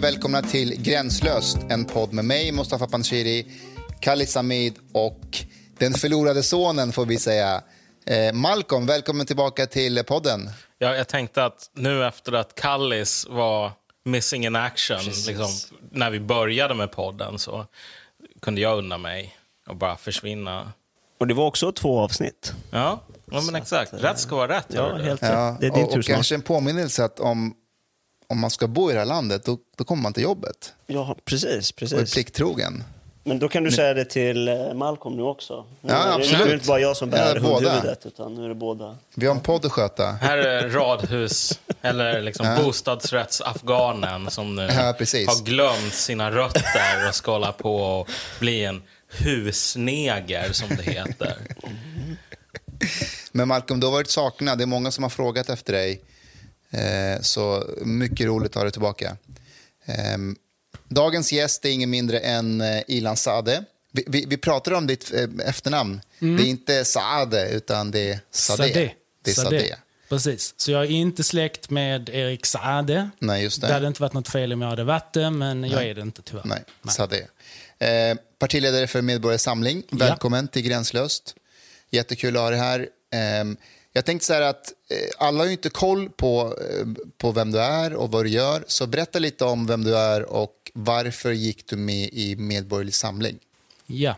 och välkomna till Gränslöst, en podd med mig, Mustafa Panshiri, Khalid Samid och den förlorade sonen, får vi säga. Eh, Malcolm, välkommen tillbaka till podden. Ja, jag tänkte att nu efter att Kallis var missing in action, liksom, när vi började med podden, så kunde jag unna mig och bara försvinna. Och det var också två avsnitt. Ja, ja men exakt. Rätt ska vara rätt. Ja, helt Ja, rätt. Det är din och, tur och kanske en påminnelse att om, om man ska bo i det här landet, då, då kommer man till jobbet Ja, precis. och är precis. plikttrogen. Men då kan du säga det till eh, Malcolm nu också. Nu Ja, absolut. Nu är det inte bara jag som bär Ja, båda. hundhuvudet, utan nu är det båda. Vi har en podd att sköta. Här är radhus, eller liksom bostadsrättsafghanen som nu Ja, precis. har glömt sina rötter och ska hålla på och bli en husneger, som det heter. Men Malcolm, du har varit saknad. Det är många som har frågat efter dig. Eh, så mycket roligt att ha dig tillbaka. Eh, dagens gäst är ingen mindre än eh, Ilan Saade. Vi, vi, vi pratar om ditt eh, efternamn. Det är inte Saade, utan det är Sadeh. Sade. Det är Sadeh. Precis. Så jag är inte släkt med Erik Saade. Nej, just det. Det hade inte varit något fel om jag hade varit det, men jag är det inte tyvärr. Nej, Sadeh. Eh, partiledare för Medborgerlig Samling. Välkommen till Gränslöst. Jättekul att ha dig här. Eh, jag tänkte så här att eh, alla har ju inte koll på, eh, på vem du är och vad du gör. Så berätta lite om vem du är och varför gick du med i Medborgerlig Samling? Ja.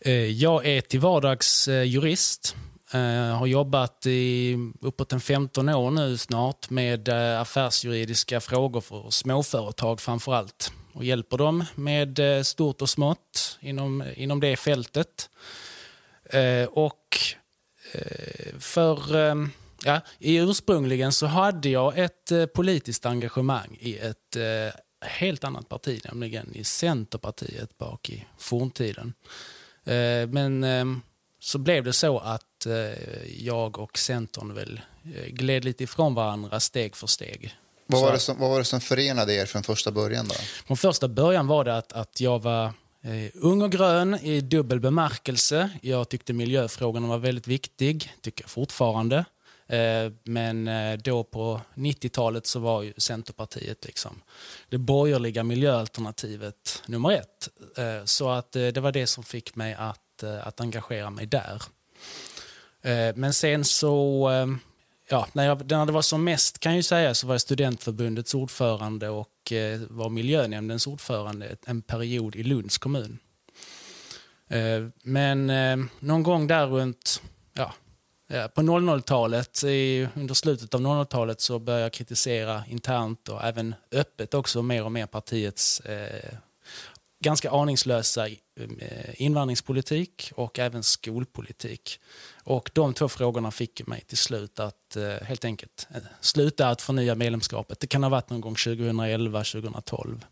Eh, Jag är till vardags eh, jurist. Eh, Har jobbat i uppåt en 15 år nu snart med eh, affärsjuridiska frågor för småföretag framför allt. Och hjälper dem med eh, stort och smått inom, inom det fältet. Eh, Och för... eh, Ja, ursprungligen så hade jag ett eh, politiskt engagemang i ett eh, helt annat parti, nämligen i Centerpartiet bak i forntiden. Eh, men eh, så blev det så att eh, jag och Centern väl eh, gled lite ifrån varandra steg för steg. Vad var, det som, vad var det som förenade er från första början? då? från första början var det att, att jag var eh, Eh, ung och grön i dubbel bemärkelse. Jag tyckte miljöfrågorna var väldigt viktig, tycker jag fortfarande. Eh, men eh, då på 90-talet så var ju Centerpartiet liksom det borgerliga miljöalternativet nummer ett. Så att det var det som fick mig att, att engagera mig där. Men sen så, ja, när, jag, när det var som mest kan jag ju säga så var jag studentförbundets ordförande och eh, var miljönämndens ordförande en period i Lunds kommun. Eh, Men eh, någon gång där runt, ja, på 00-talet, under slutet av 00-talet så började jag kritisera internt och även öppet också mer och mer partiets eh, ganska aningslösa eh, invandringspolitik och även skolpolitik. Och de två frågorna fick mig till slut att eh, helt enkelt eh, sluta att förnya medlemskapet. Det kan ha varit någon gång 2011, 2012.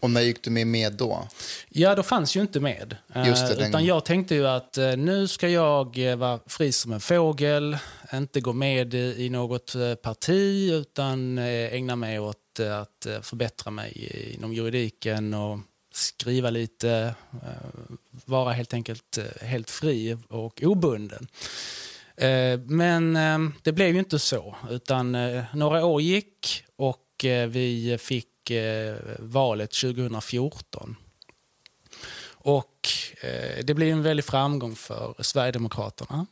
Och när gick du med, med då? Ja, då fanns ju inte med. Eh, Just det, den- Utan jag tänkte ju att eh, nu ska jag eh, vara fri som en fågel, inte gå med i något eh, parti utan eh, ägna mig åt eh, att eh, förbättra mig inom juridiken och skriva lite, eh, vara helt enkelt eh, helt fri och obunden. Eh, men det blev ju inte så, utan några år gick och vi fick valet 2014. Och det blev en väldig framgång för Sverigedemokraterna.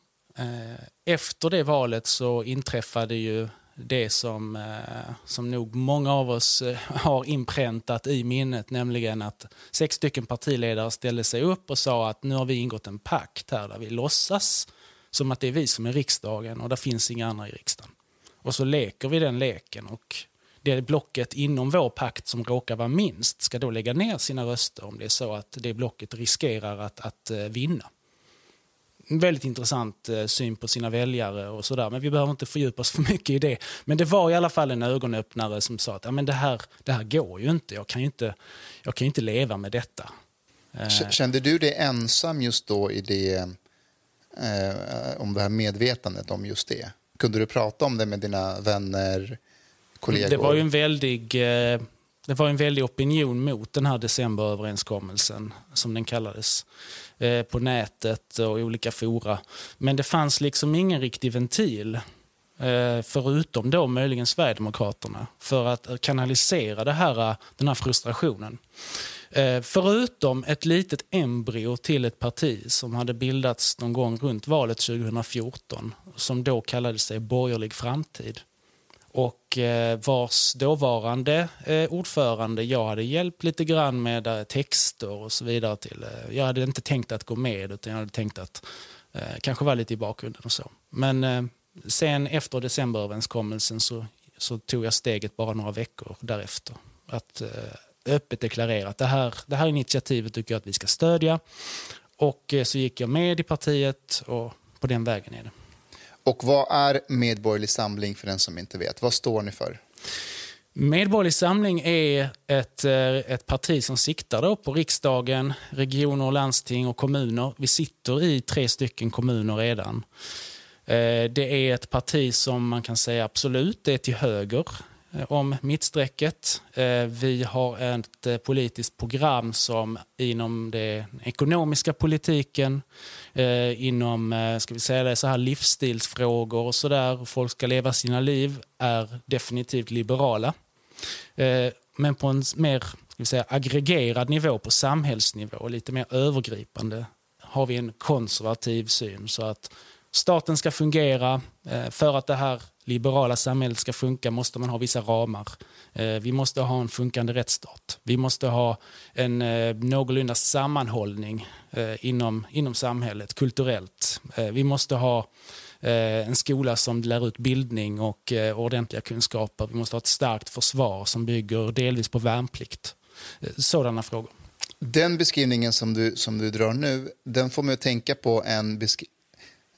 Efter det valet så inträffade ju det som, eh, som nog många av oss eh, har inpräntat i minnet, nämligen att sex stycken partiledare ställde sig upp och sa att nu har vi ingått en pakt här där vi låtsas som att det är vi som är riksdagen och det finns inga andra i riksdagen. Och så leker vi den leken och det blocket inom vår pakt som råkar vara minst ska då lägga ner sina röster om det är så att det blocket riskerar att, att eh, vinna. Väldigt intressant eh, syn på sina väljare och sådär, men vi behöver inte fördjupa oss för mycket i det. Men det var i alla fall en ögonöppnare som sa att ja, men det, här, det här går ju inte, jag kan ju inte, jag kan ju inte leva med detta. Eh, Kände du dig ensam just då i det, eh, om det här medvetandet om just det? Kunde du prata om det med dina vänner, kollegor? Det var ju en väldig, eh, det var en väldig opinion mot den här decemberöverenskommelsen, som den kallades, eh, på nätet och i olika fora. Men det fanns liksom ingen riktig ventil eh, förutom då möjligen Sverigedemokraterna, för att kanalisera det här, eh, den här frustrationen. Förutom ett litet embryo till ett parti som hade bildats någon gång runt valet 2014, som då kallade sig Borgerlig framtid och eh, vars dåvarande eh, ordförande jag hade hjälpt lite grann med eh, texter och så vidare till. Jag hade inte tänkt att gå med utan jag hade tänkt att kanske vara lite i bakgrunden och så. Men sen efter decemberöverenskommelsen så, så tog jag steget bara några veckor därefter. Att öppet deklarera att det här, det här initiativet tycker jag att vi ska stödja. Och så gick jag med i partiet och på den vägen är det. Och vad är Medborgerlig Samling för den som inte vet? Vad står ni för? Medborgerlig Samling är ett, eh, ett parti som siktar då på riksdagen, regioner, landsting och kommuner. Vi sitter i tre stycken kommuner redan. Eh, det är ett parti som man kan säga absolut är till höger eh, om mittstrecket. Vi har ett politiskt program som inom den ekonomiska politiken, Eh, inom eh, ska vi säga det, så här livsstilsfrågor och sådär, folk ska leva sina liv, är definitivt liberala. Eh, men på en mer ska vi säga, aggregerad nivå, på samhällsnivå, lite mer övergripande, har vi en konservativ syn. Så att staten ska fungera för att det här liberala samhället ska funka måste man ha vissa ramar. Eh, vi måste ha en funkande rättsstat. Vi måste ha en eh, någorlunda sammanhållning eh, inom, inom samhället kulturellt. Vi måste ha en skola som lär ut bildning och ordentliga kunskaper. Vi måste ha ett starkt försvar som bygger delvis på värnplikt. Sådana frågor. Den beskrivningen som du, som du drar nu, den får mig att tänka på en,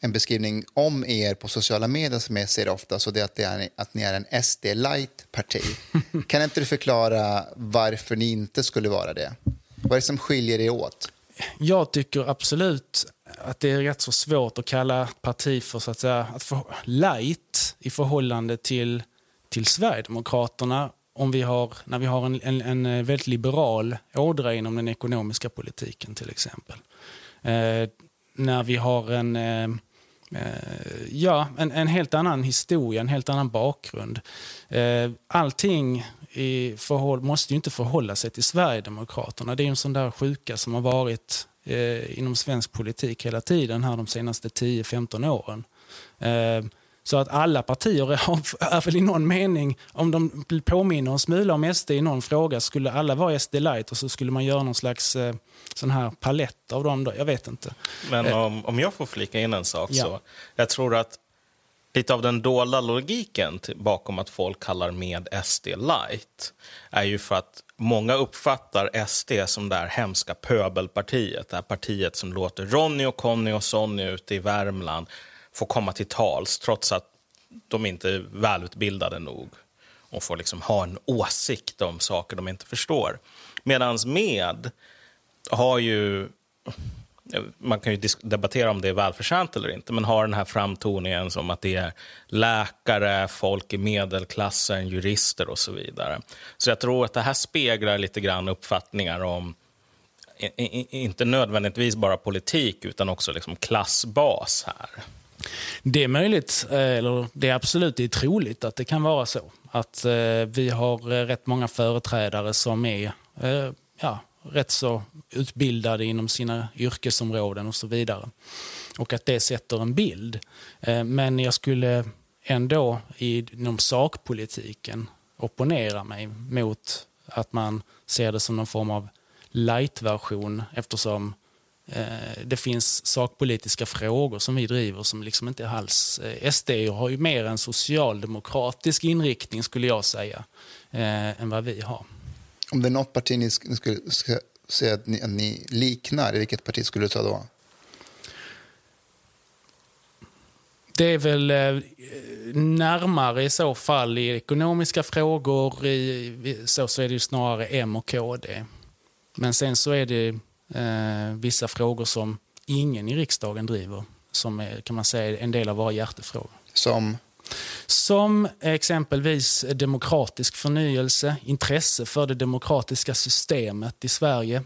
en beskrivning om er på sociala medier som jag ser ofta, så det är att, det är, att ni är en SD light-parti. kan inte du förklara varför ni inte skulle vara det? Vad är det som skiljer er åt? Jag tycker absolut att det är rätt så svårt att kalla parti för, så att säga, att för light i förhållande till, till Sverigedemokraterna om vi har, när vi har en, en, en väldigt liberal ådra inom den ekonomiska politiken till exempel. Eh, när vi har en Eh, Eh, ja, en, en, helt annan historia, en helt annan bakgrund. Eh, allting i förhåll, måste ju inte förhålla sig till Sverigedemokraterna. Det är en sån där sjuka som har varit eh, inom svensk politik hela tiden här de senaste 10-15 åren. Eh, så att alla partier är, är väl i någon mening, om de påminner en smula om SD i någon fråga, skulle alla vara SD light och så skulle man göra någon slags eh, sån här palett av dem. Då. Jag vet inte. Men eh. om, om jag får flika in en sak ja. så. Jag tror att lite av den dolda logiken bakom att folk kallar med SD light är ju för att många uppfattar SD som det här hemska pöbelpartiet. Det här partiet som låter Ronny och Conny och Sonny ute i Värmland får komma till tals trots att de inte är välutbildade nog och får liksom ha en åsikt om saker de inte förstår. Medan med har ju... Man kan ju debattera om det är välförtjänt eller inte, men har den här framtoningen som att det är läkare, folk i medelklassen, jurister och så vidare. Så jag tror att det här speglar lite grann uppfattningar om inte nödvändigtvis bara politik, utan också liksom klassbas här. Det är möjligt, eh, eller det är absolut det är troligt att det kan vara så. Att eh, vi har eh, rätt många företrädare som är eh, ja, rätt så utbildade inom sina yrkesområden och så vidare. Och att det sätter en bild. Men jag skulle ändå inom sakpolitiken opponera mig mot att man ser det som någon form av light-version eftersom det finns sakpolitiska frågor som vi driver som liksom inte alls... Eh, SD har ju mer en socialdemokratisk inriktning skulle jag säga, eh, än vad vi har. Om det är något parti ni skulle säga att ni, att ni liknar, vilket parti skulle du ta då? Det är väl närmare i så fall i ekonomiska frågor. I, så, så är det snarare M och KD. Men sen så är det eh, vissa frågor som ingen i riksdagen driver, som är kan man säga, en del av våra hjärtefrågor. Som? Som exempelvis demokratisk förnyelse, intresse för det demokratiska systemet i Sverige.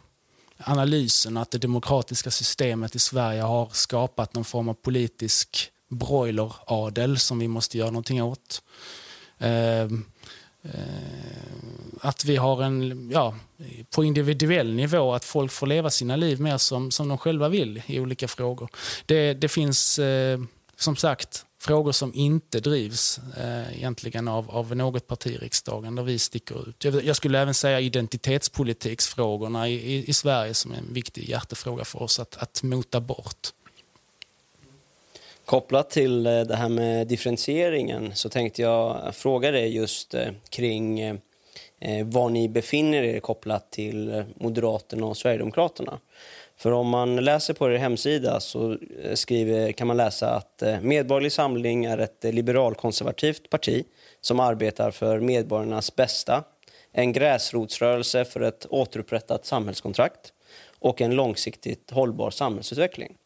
Analysen att det demokratiska systemet i Sverige har skapat någon form av politisk broileradel som vi måste göra någonting åt. Eh, Eh, att vi har en, ja, på individuell nivå, att folk får leva sina liv mer som, som de själva vill i olika frågor. Det, det finns eh, som sagt frågor som inte drivs eh, egentligen av, av något parti i riksdagen där vi sticker ut. Jag, jag skulle även säga identitetspolitiksfrågorna i, i, i, Sverige som är en viktig hjärtefråga för oss att, att mota bort. Kopplat till eh, det här med differentieringen så tänkte jag fråga dig just eh, kring eh, var ni befinner er kopplat till Moderaterna och Sverigedemokraterna. För om man läser på er hemsida så skriver, kan man läsa att Medborgerlig Samling är ett liberalkonservativt parti som arbetar för medborgarnas bästa, en gräsrotsrörelse för ett återupprättat samhällskontrakt och en långsiktigt hållbar samhällsutveckling.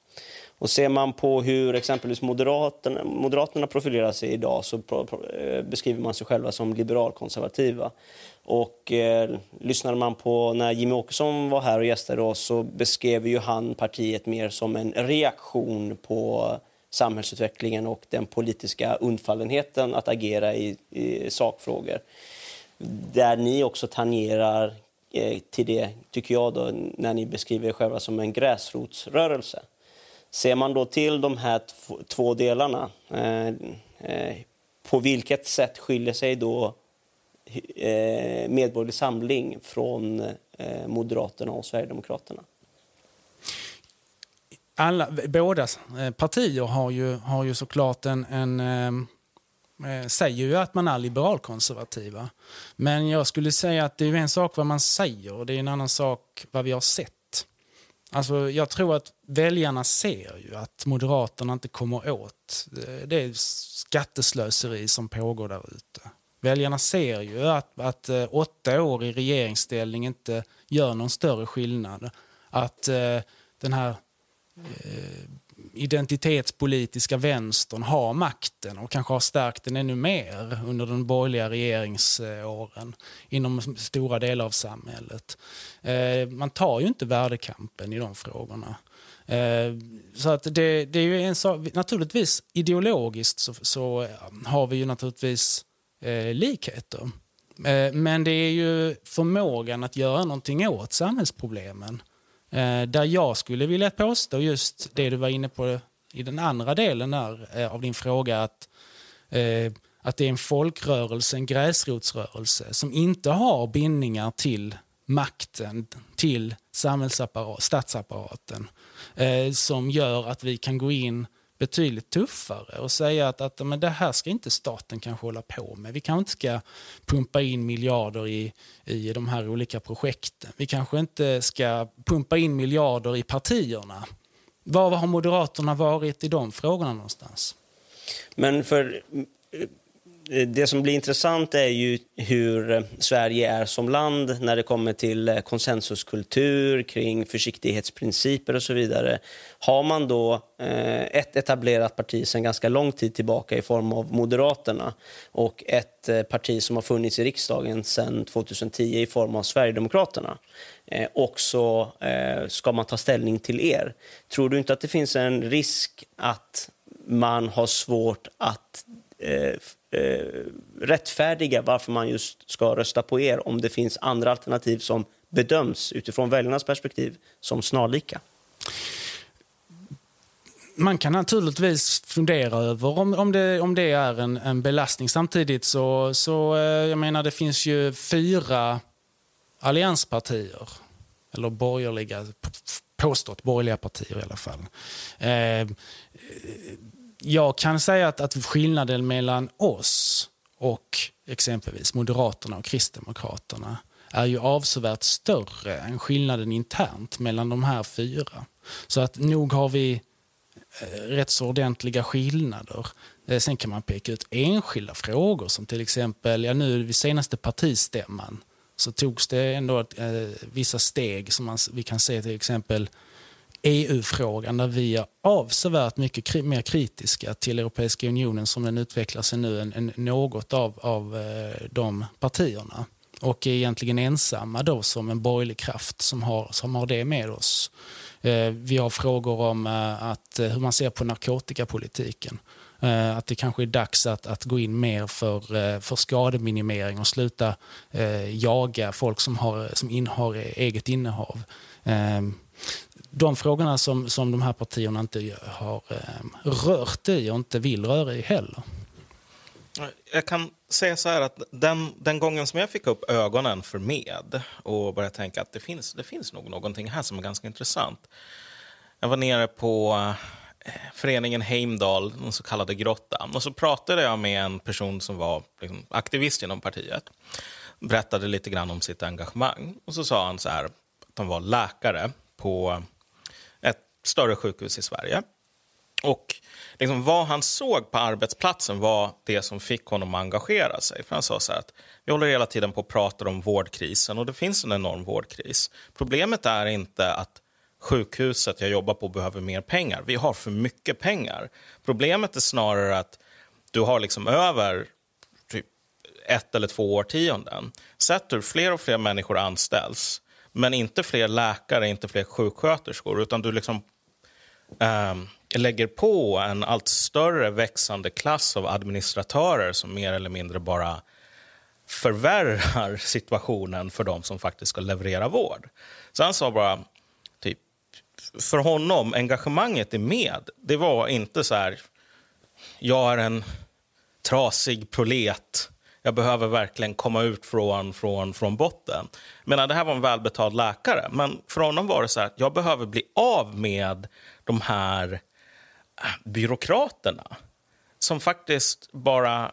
Och ser man på hur exempelvis Moderaterna, Moderaterna profilerar sig idag så eh, beskriver man sig själva som liberalkonservativa. Och eh, lyssnade man på när Jimmy Åkesson var här och gästade oss så beskrev ju han partiet mer som en reaktion på samhällsutvecklingen och den politiska undfallenheten att agera i, i sakfrågor. Där ni också tangerar eh, till det, tycker jag, då, när ni beskriver er själva som en gräsrotsrörelse. Ser man då till de här två delarna, eh, eh, på vilket sätt skiljer sig då eh, Medborgerlig Samling från Moderaterna och Sverigedemokraterna? Alla, båda partier har ju, har ju såklart en, en säger ju att man är liberalkonservativa. Men jag skulle säga att det är en sak vad man säger och det är en annan sak vad vi har sett. Alltså, jag tror att väljarna ser ju att Moderaterna inte kommer åt eh, det skatteslöseri som pågår där ute. Väljarna ser ju att, att eh, åtta år i regeringsställning inte gör någon större skillnad. Att eh, den här eh, identitetspolitiska vänstern har makten och kanske har stärkt den ännu mer under de borgerliga regeringsåren inom stora delar av samhället. Eh, man tar ju inte värdekampen i de frågorna. Eh, så att det, det är ju en sak, naturligtvis ideologiskt så, så har vi ju naturligtvis eh, likheter. Men det är ju förmågan att göra någonting åt samhällsproblemen Eh, där jag skulle vilja påstå just det du var inne på i den andra delen där, eh, av din fråga, att, eh, att det är en folkrörelse, en gräsrotsrörelse som inte har bindningar till makten, till samhällsapparat, statsapparaten, eh, som gör att vi kan gå in betydligt tuffare och säga att, att men det här ska inte staten kanske hålla på med. Vi kanske inte ska pumpa in miljarder i, i de här olika projekten. Vi kanske inte ska pumpa in miljarder i partierna. Var har Moderaterna varit i de frågorna någonstans? Men för Eh, det som blir intressant är ju hur eh, Sverige är som land när det kommer till eh, konsensuskultur kring försiktighetsprinciper och så vidare. Har man då ett etablerat parti sedan ganska lång tid tillbaka i form av Moderaterna och ett parti som har funnits i riksdagen sedan 2010 i form av Sverigedemokraterna och så ska man ta ställning till er. Tror du inte att det finns en risk att man har svårt att eh, rättfärdiga varför man just ska rösta på er om det finns andra alternativ som bedöms utifrån väljarnas perspektiv som snarlika? Man kan naturligtvis fundera över om, om, det, om det är en, en belastning. Samtidigt så, så eh, jag menar det finns ju fyra allianspartier, eller borgerliga, påstått borgerliga partier i alla fall. Eh, jag kan säga att, att skillnaden mellan oss och exempelvis Moderaterna och Kristdemokraterna är ju avsevärt större än skillnaden internt mellan de här fyra. Så att nog har vi eh, rätt så ordentliga skillnader. Eh, sen kan man peka ut enskilda frågor som till exempel, ja nu vid senaste partistämman så togs det ändå eh, vissa steg som man, vi kan se till exempel EU-frågan där vi är avsevärt mycket mer kritiska till Europeiska unionen som den utvecklar sig nu än, än något av, av eh, de partierna. och är egentligen ensamma då som en borgerlig kraft som har, som har det med oss. Eh, vi har frågor om eh, att, eh, hur man ser på narkotikapolitiken. Eh, att det kanske är dags att, att gå in mer för, eh, för skademinimering och sluta jaga folk som, har, som innehar har eget innehav. De frågorna som, som de här partierna inte har ehm, rört i och inte vill röra i heller. Jag kan säga så här att den, den gången som jag fick upp ögonen för med och började tänka att det finns, det finns nog någonting här som är ganska intressant. Jag var nere på eh, föreningen Heimdal, den så kallade grottan. Och så pratade jag med en person som var liksom, aktivist inom partiet. Berättade lite grann om sitt engagemang. Och så sa han så här, att han var läkare på större sjukhus i Sverige. Och liksom vad han såg på arbetsplatsen var det som fick honom att engagera sig. För Han sa så att vi håller hela tiden på att prata om vårdkrisen och det finns en enorm vårdkris. Problemet är inte att sjukhuset jag jobbar på behöver mer pengar. Vi har för mycket pengar. Problemet är snarare att du har liksom över typ ett eller två årtionden sett hur fler och fler människor anställs men inte fler läkare, inte fler sjuksköterskor utan du liksom um, lägger på en allt större växande klass av administratörer som mer eller mindre bara förvärrar situationen för de som faktiskt ska leverera vård. Så han sa bara, typ, för honom, engagemanget i med. Det var inte så här, jag är en trasig prolet, jag behöver verkligen komma ut från, från, från botten. Men det här var en välbetald läkare, men för honom var det så här, jag behöver bli av med de här äh, byråkraterna som faktiskt bara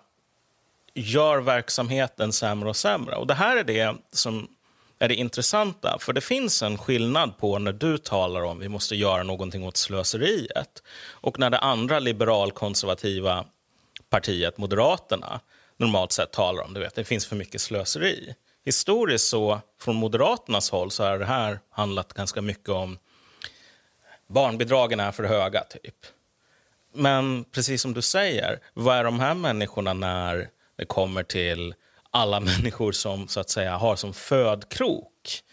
gör verksamheten sämre och sämre. Och Det här är det som är det intressanta. För det finns en skillnad på när du talar om vi måste göra någonting åt slöseriet och när det andra liberalkonservativa partiet, Moderaterna, normalt sett talar om du vet, det finns för mycket slöseri. Historiskt så, från Moderaternas håll, så har det här handlat ganska mycket om barnbidragen är för höga, typ. Men precis som du säger, vad är de här människorna när det kommer till alla människor som så att säga har som födkrok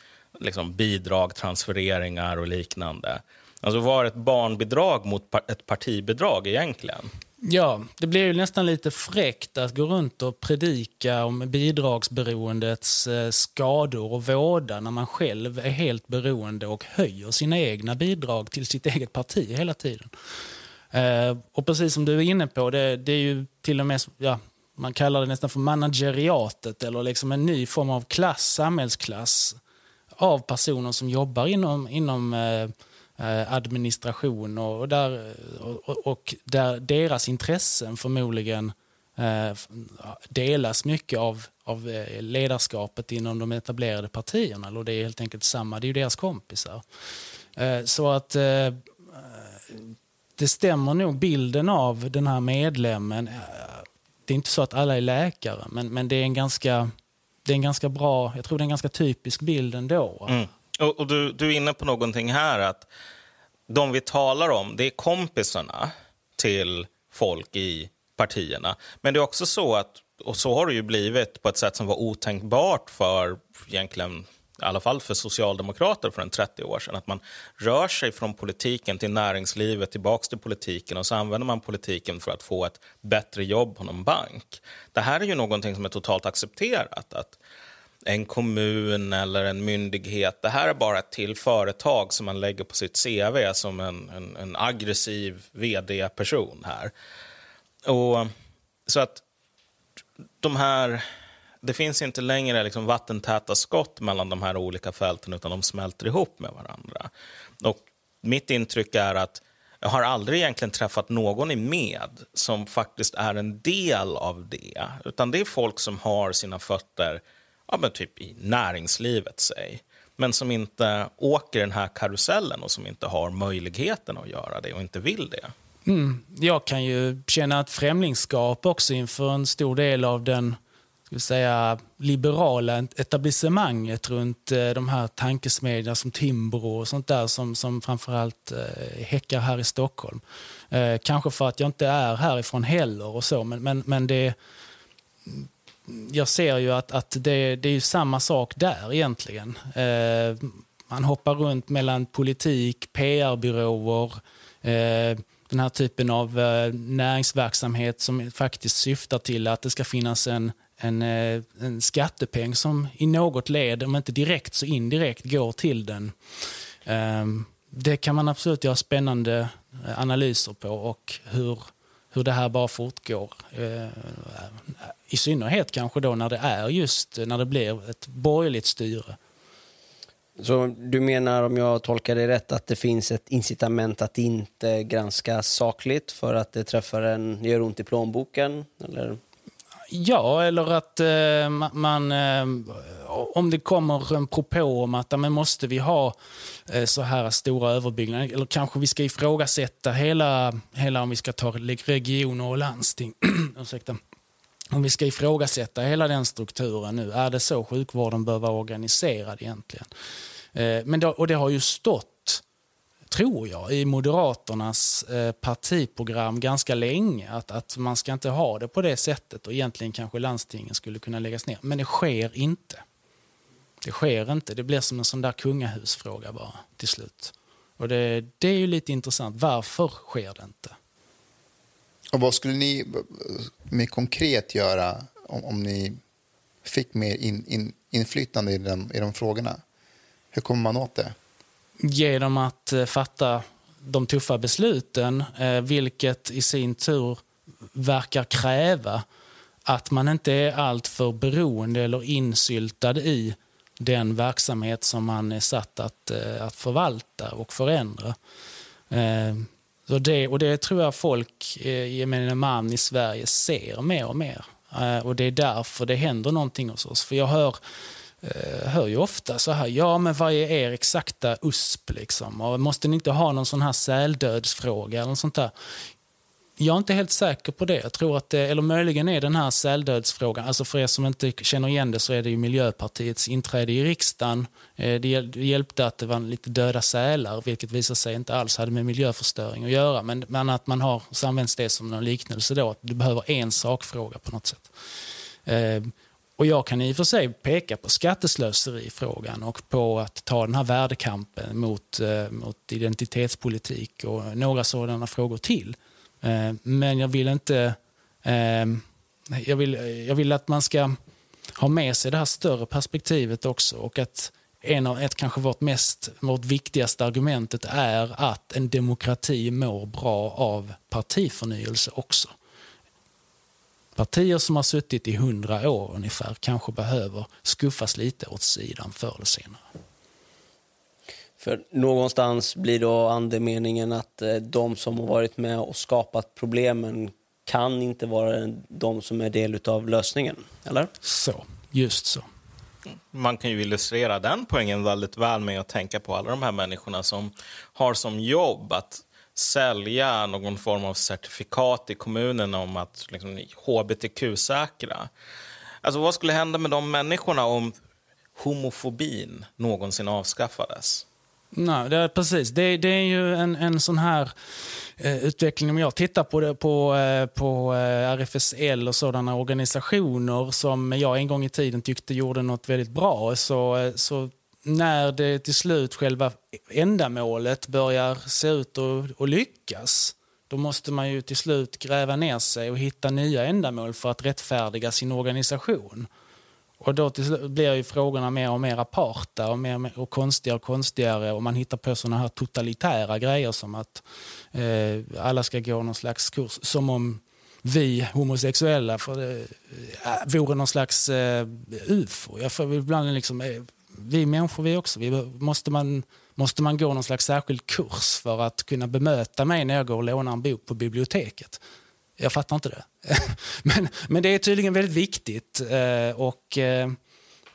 liksom bidrag, transfereringar och liknande? Alltså vad är ett barnbidrag mot ett partibidrag egentligen? Ja, det blir ju nästan lite fräckt att gå runt och predika om bidragsberoendets eh, skador och våda när man själv är helt beroende och höjer sina egna bidrag till sitt eget parti hela tiden. Eh, och precis som du är inne på, det, det är ju till och med, ja, man kallar det nästan för manageriatet eller liksom en ny form av klass, samhällsklass av personer som jobbar inom, inom eh Eh, administration och, där, och, och, där deras intressen förmodligen eh, delas mycket av, av eh, ledarskapet inom de etablerade partierna. Och det är helt enkelt samma, det är ju deras kompisar. Så att det stämmer nog bilden av den här medlemmen. Det är inte så att alla är läkare, men, men det är en ganska det är en ganska bra, jag tror det är en ganska typisk bild ändå. Mm. Och, och du, du är inne på någonting här, att de vi talar om, det är kompisarna till folk i partierna. Men det är också så att, och så har det ju blivit på ett sätt som var otänkbart för egentligen i alla fall för socialdemokrater för en 30 år sedan, att man rör sig från politiken till näringslivet, tillbaks till politiken och så använder man politiken för att få ett bättre jobb på någon bank. Det här är ju någonting som är totalt accepterat. att en kommun eller en myndighet. Det här är bara ett till företag som man lägger på sitt CV som en, en, en aggressiv vd-person här. Och Så att de här det finns inte längre liksom vattentäta skott mellan de här olika fälten utan de smälter ihop med varandra. Och mitt intryck är att jag har aldrig egentligen träffat någon i med som faktiskt är en del av det. Utan det är folk som har sina fötter ja, men typ i näringslivet, säg. Men som inte åker den här karusellen och som inte har möjligheten att göra det och inte vill det. Mm. Jag kan ju känna ett främlingskap också inför en stor del av den ska säga, liberala etablissemanget runt eh, de här tankesmedjorna som Timbro och sånt där som, som framförallt eh, häckar här i Stockholm. Eh, kanske för att jag inte är härifrån heller och så, men, men, men det jag ser ju att, att det, det är samma sak där egentligen. Eh, man hoppar runt mellan politik, PR-byråer, eh, den här typen av eh, näringsverksamhet som faktiskt syftar till att det ska finnas en, en, eh, en skattepeng som i något led, om inte direkt så indirekt, går till den. Eh, det kan man absolut göra spännande eh, analyser på och hur, hur det här bara fortgår. Eh, i synnerhet kanske då när det är just när det blir ett borgerligt styre. Så du menar, om jag tolkar det rätt, att det finns ett incitament att inte granska sakligt för att det träffar en, gör ont i plånboken? Eller? Ja, eller att eh, man... Eh, om det kommer en propå om att men måste vi ha eh, så här stora överbyggnader, eller kanske vi ska ifrågasätta hela, hela om vi ska ta regioner och landsting. Ursäkta. Om vi ska ifrågasätta hela den strukturen nu, är det så sjukvården bör vara organiserad egentligen? Eh, men det, och det har ju stått, tror jag, i Moderaternas eh, partiprogram ganska länge att, att man ska inte ha det på det sättet och egentligen kanske landstingen skulle kunna läggas ner. Men det sker inte. Det sker inte. Det blir som en sån där kungahusfråga bara till slut. Och det, det är ju lite intressant. Varför sker det inte? Och vad skulle ni eh, mer konkret göra om, om ni fick mer in, in, inflytande i, den, i de frågorna? Hur kommer man åt det? Genom att eh, fatta de tuffa besluten, eh, vilket i sin tur verkar kräva att man inte är alltför beroende eller insyltad i den verksamhet som man är satt att, att förvalta och förändra. Så det, och det tror jag folk, eh, gemene man i Sverige, ser mer och mer. Eh, och det är därför det händer någonting hos oss. För jag hör eh, hör ju ofta så här, ja men vad är er exakta USP liksom? Och måste ni inte ha någon sån här säldödsfråga eller något sånt där? Jag är inte helt säker på det. Jag tror att det, eller möjligen är den här säldödsfrågan, alltså för er som inte känner igen det så är det ju Miljöpartiets inträde i riksdagen. Eh, det hjälpte att det var lite döda sälar, vilket visar sig inte alls hade med miljöförstöring att göra. Men, men att man har, så används det som en liknelse då, att du behöver en sakfråga på något sätt. Ehm, och jag kan i och för sig peka på skatteslöserifrågan och på att ta den här värdekampen mot, eh, mot identitetspolitik och några sådana frågor till. Eh, men jag vill inte... Ehm, jag, vill, jag vill att man ska ha med sig det här större perspektivet också och att en av, ett kanske vårt, mest, vårt viktigaste argumentet är att en demokrati mår bra av partiförnyelse också. Partier som har suttit i hundra år ungefär kanske behöver skuffas lite åt sidan förr eller senare. För någonstans blir då andemeningen att eh, de som har varit med och skapat problemen kan inte vara de som är del av lösningen, eller? Så, just så. Man kan ju illustrera den poängen väldigt väl med att tänka på alla de här människorna som har som jobb att sälja någon form av certifikat i kommunen om att liksom, hbtq-säkra. Alltså, vad skulle hända med de människorna om homofobin någonsin avskaffades? Nej, det är precis. Det, det är ju en, en sån här eh, utveckling. Om jag tittar på, det, på, eh, på eh, RFSL och sådana organisationer som jag en gång i tiden tyckte gjorde något väldigt bra så, eh, så när det till slut själva ändamålet börjar se ut att, att lyckas då måste man ju till slut gräva ner sig och hitta nya ändamål för att rättfärdiga sin organisation. Och då blir ju frågorna mer och mer aparta och, mer och konstigare och konstigare och man hittar på sådana här totalitära grejer som att eh, alla ska gå någon slags kurs, som om vi homosexuella för det, äh, vore någon slags eh, ufo. Jag får ibland liksom, eh, vi människor vi också. Vi, måste, man, måste man gå någon slags särskild kurs för att kunna bemöta mig när jag går och lånar en bok på biblioteket? Jag fattar inte det. men, men det är tydligen väldigt viktigt. Eh, och, eh,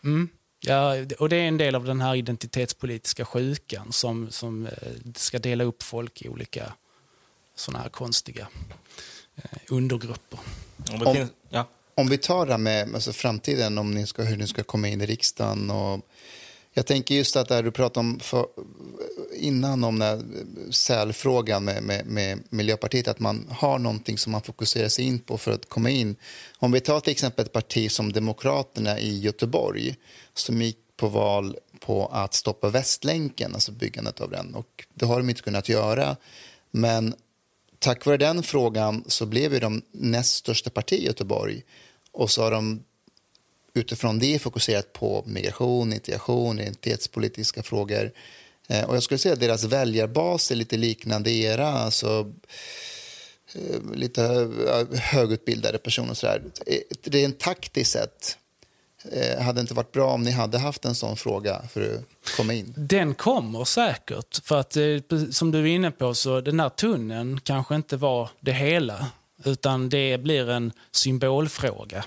mm, ja, och Det är en del av den här identitetspolitiska sjukan som, som eh, ska dela upp folk i olika såna här konstiga undergrupper. Om, ja. om vi tar det med alltså framtiden, om ni ska, hur ni ska komma in i riksdagen och jag tänker just att det du pratade om för, innan om den sälfrågan med, med, med, Miljöpartiet, att man har någonting som man fokuserar sig in på för att komma in. Om vi tar till exempel ett parti som Demokraterna i Göteborg som gick på val på att stoppa Västlänken, alltså byggandet av den. Och det har de inte kunnat göra. Men tack vare den frågan så blev de näst största parti i Göteborg. Och så har de utifrån det fokuserat på migration, integration, identitetspolitiska frågor. Eh, och jag skulle säga att deras väljarbas är lite liknande era. Alltså, eh, lite eh, högutbildade personer. Och så där. Eh, Rent taktiskt sett hade det inte varit bra om ni hade haft en sån fråga för att komma in? Den kommer säkert. För att som du är inne på, så den här tunneln kanske inte var det hela. Utan det blir en symbolfråga.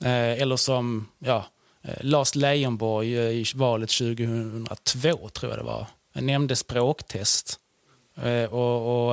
Eh, eller som ja, eh, Lars Leijonborg eh, i valet 2002, tror jag det var, nämnde språktest. Och, och,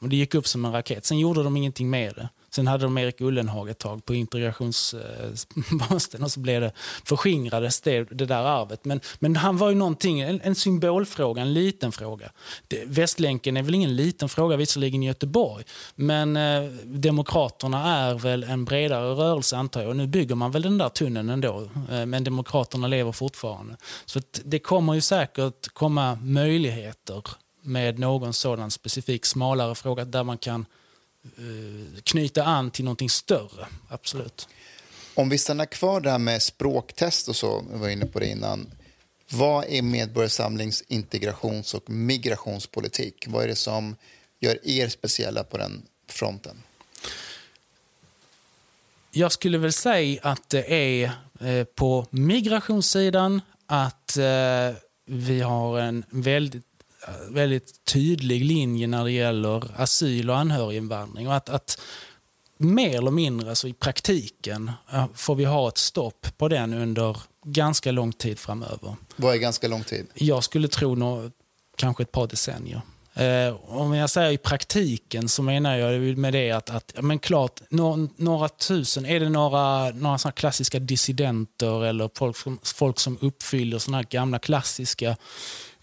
och, det gick upp som en raket. Sen gjorde de ingenting med det. Sen hade de Erik Ullenhag ett tag på integrationsposten eh, och så blev det, förskingrades det, det där arvet. Men, men han var ju någonting, en, en symbolfråga, en liten fråga. Det, Västlänken är väl ingen liten fråga visserligen i Göteborg, men eh, Demokraterna är väl en bredare rörelse antar jag. Och nu bygger man väl den där tunneln ändå, eh, men Demokraterna lever fortfarande. Så det kommer ju säkert komma möjligheter med någon sådan specifik smalare fråga där man kan knyta an till någonting större. Absolut. Om vi stannar kvar där med språktest och så, vi var inne på det innan. Vad är Medborgarsamlings integrations och migrationspolitik? Vad är det som gör er speciella på den fronten? Jag skulle väl säga att det är eh, på migrationssidan att eh, vi har en väldigt väldigt tydlig linje när det gäller asyl och anhöriginvandring. Och att, att mer eller mindre, alltså i praktiken, får vi ha ett stopp på den under ganska lång tid framöver. Vad är ganska lång tid? Jag skulle tro no, kanske ett par decennier. Eh, om jag säger i praktiken så menar jag med det att, att men klart, några, några tusen, är det några, några såna klassiska dissidenter eller folk som, folk som uppfyller såna gamla klassiska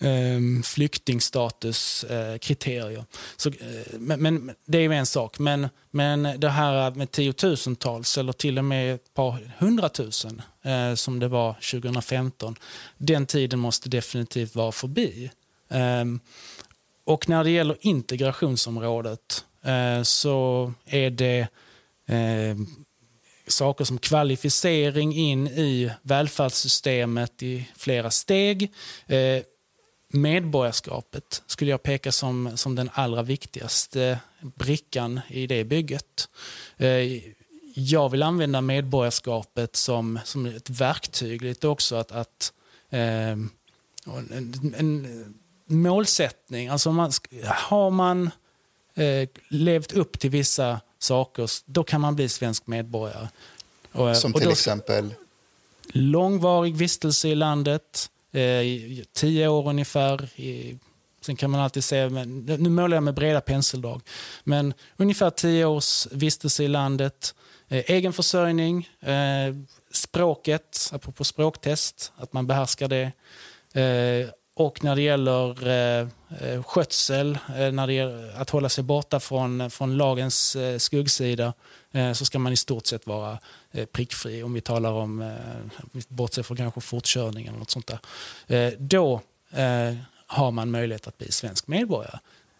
Ehm, flyktingstatuskriterier. Eh, eh, men, men, det är en sak. Men, men det här med tiotusentals eller till och med ett par hundratusen eh, som det var 2015, den tiden måste definitivt vara förbi. Eh, och när det gäller integrationsområdet eh, så är det ehm, saker som kvalificering in i välfärdssystemet i flera steg. Eh, medborgarskapet skulle jag peka som, som den allra viktigaste brickan i det bygget. Eh, jag vill använda medborgarskapet som, som ett verktyg lite också att, att eh, en, en, målsättning. Alltså man, har man eh, levt upp till vissa saker, då kan man bli svensk medborgare. Som till då, exempel? Långvarig vistelse i landet, eh, tio år ungefär. I, sen kan man alltid se... men, nu målar jag med breda penseldrag, men ungefär tio års vistelse i landet, eh, egen försörjning, eh, språket, apropå språktest, att man behärskar det. Eh, och när det gäller eh, Eh, skötsel, eh, när det gäller att hålla sig borta från, från lagens eh, skuggsida, så ska man i stort sett vara prickfri. Om vi talar om, bortsett från kanske fortkörning eller något sånt där. Då har man möjlighet att bli svensk medborgare.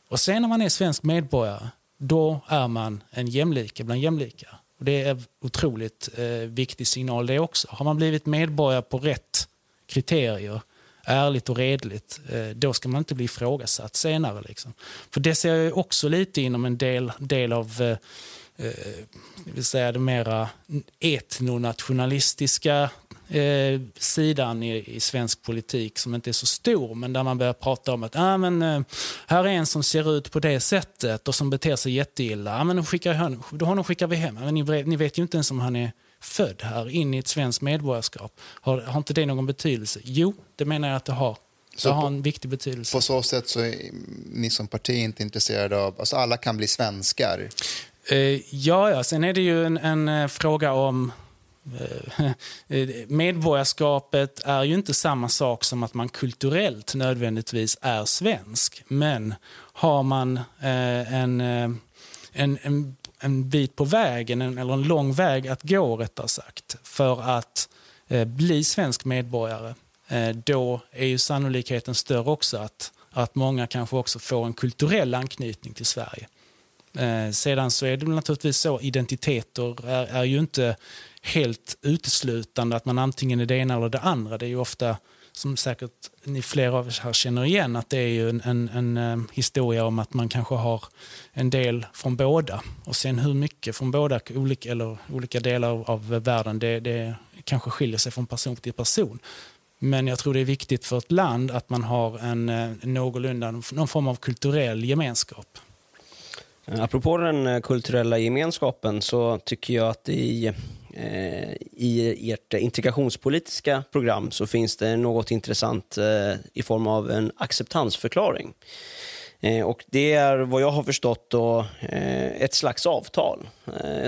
Och sen när man är svensk medborgare, då är man en jämlike bland jämlika. Och det är en otroligt viktig signal det också. Har man blivit medborgare på rätt kriterier ärligt och redligt, eh, då ska man inte bli ifrågasatt senare. Liksom. För det ser jag också lite inom en del, del av eh, eh vill säga det mera etnonationalistiska eh, sidan i, i, svensk politik som inte är så stor, men där man börjar prata om att ah, men, eh, här är en som ser ut på det sättet och som beter sig jätteilla. Ah, men då, skickar, då honom skickar vi hem. Ah, men ni, ni vet ju inte ens om han är född här in i ett svenskt medborgarskap. Har, har inte det någon betydelse? Jo, det menar jag att det har. Så det har en viktig betydelse. På så sätt så är ni som parti inte intresserade av... Alltså alla kan bli svenskar? Eh, ja, ja, sen är det ju en, en eh, fråga om medborgarskapet är ju inte samma sak som att man kulturellt nödvändigtvis är svensk. Men har man en, en, en, en bit på vägen, eller en lång väg att gå rättare sagt, för att eh, bli svensk medborgare, eh, då är ju sannolikheten större också att, att många kanske också får en kulturell anknytning till Sverige. Eh, sedan så är det naturligtvis så, identiteter är, är ju inte helt uteslutande att man antingen är det ena eller det andra. Det är ju ofta, som säkert ni flera av er här känner igen, att det är ju en, en, en eh, historia om att man kanske har en del från båda. Och sen hur mycket från båda olika, eller olika delar av, världen, det, det kanske skiljer sig från person till person. Men jag tror det är viktigt för ett land att man har en, en någorlunda, någon form av kulturell gemenskap. Apropå den eh, kulturella gemenskapen så tycker jag att i, Eh, i ert integrationspolitiska program så finns det något intressant eh, i form av en acceptansförklaring. Eh, och det är vad jag har förstått då, ett slags avtal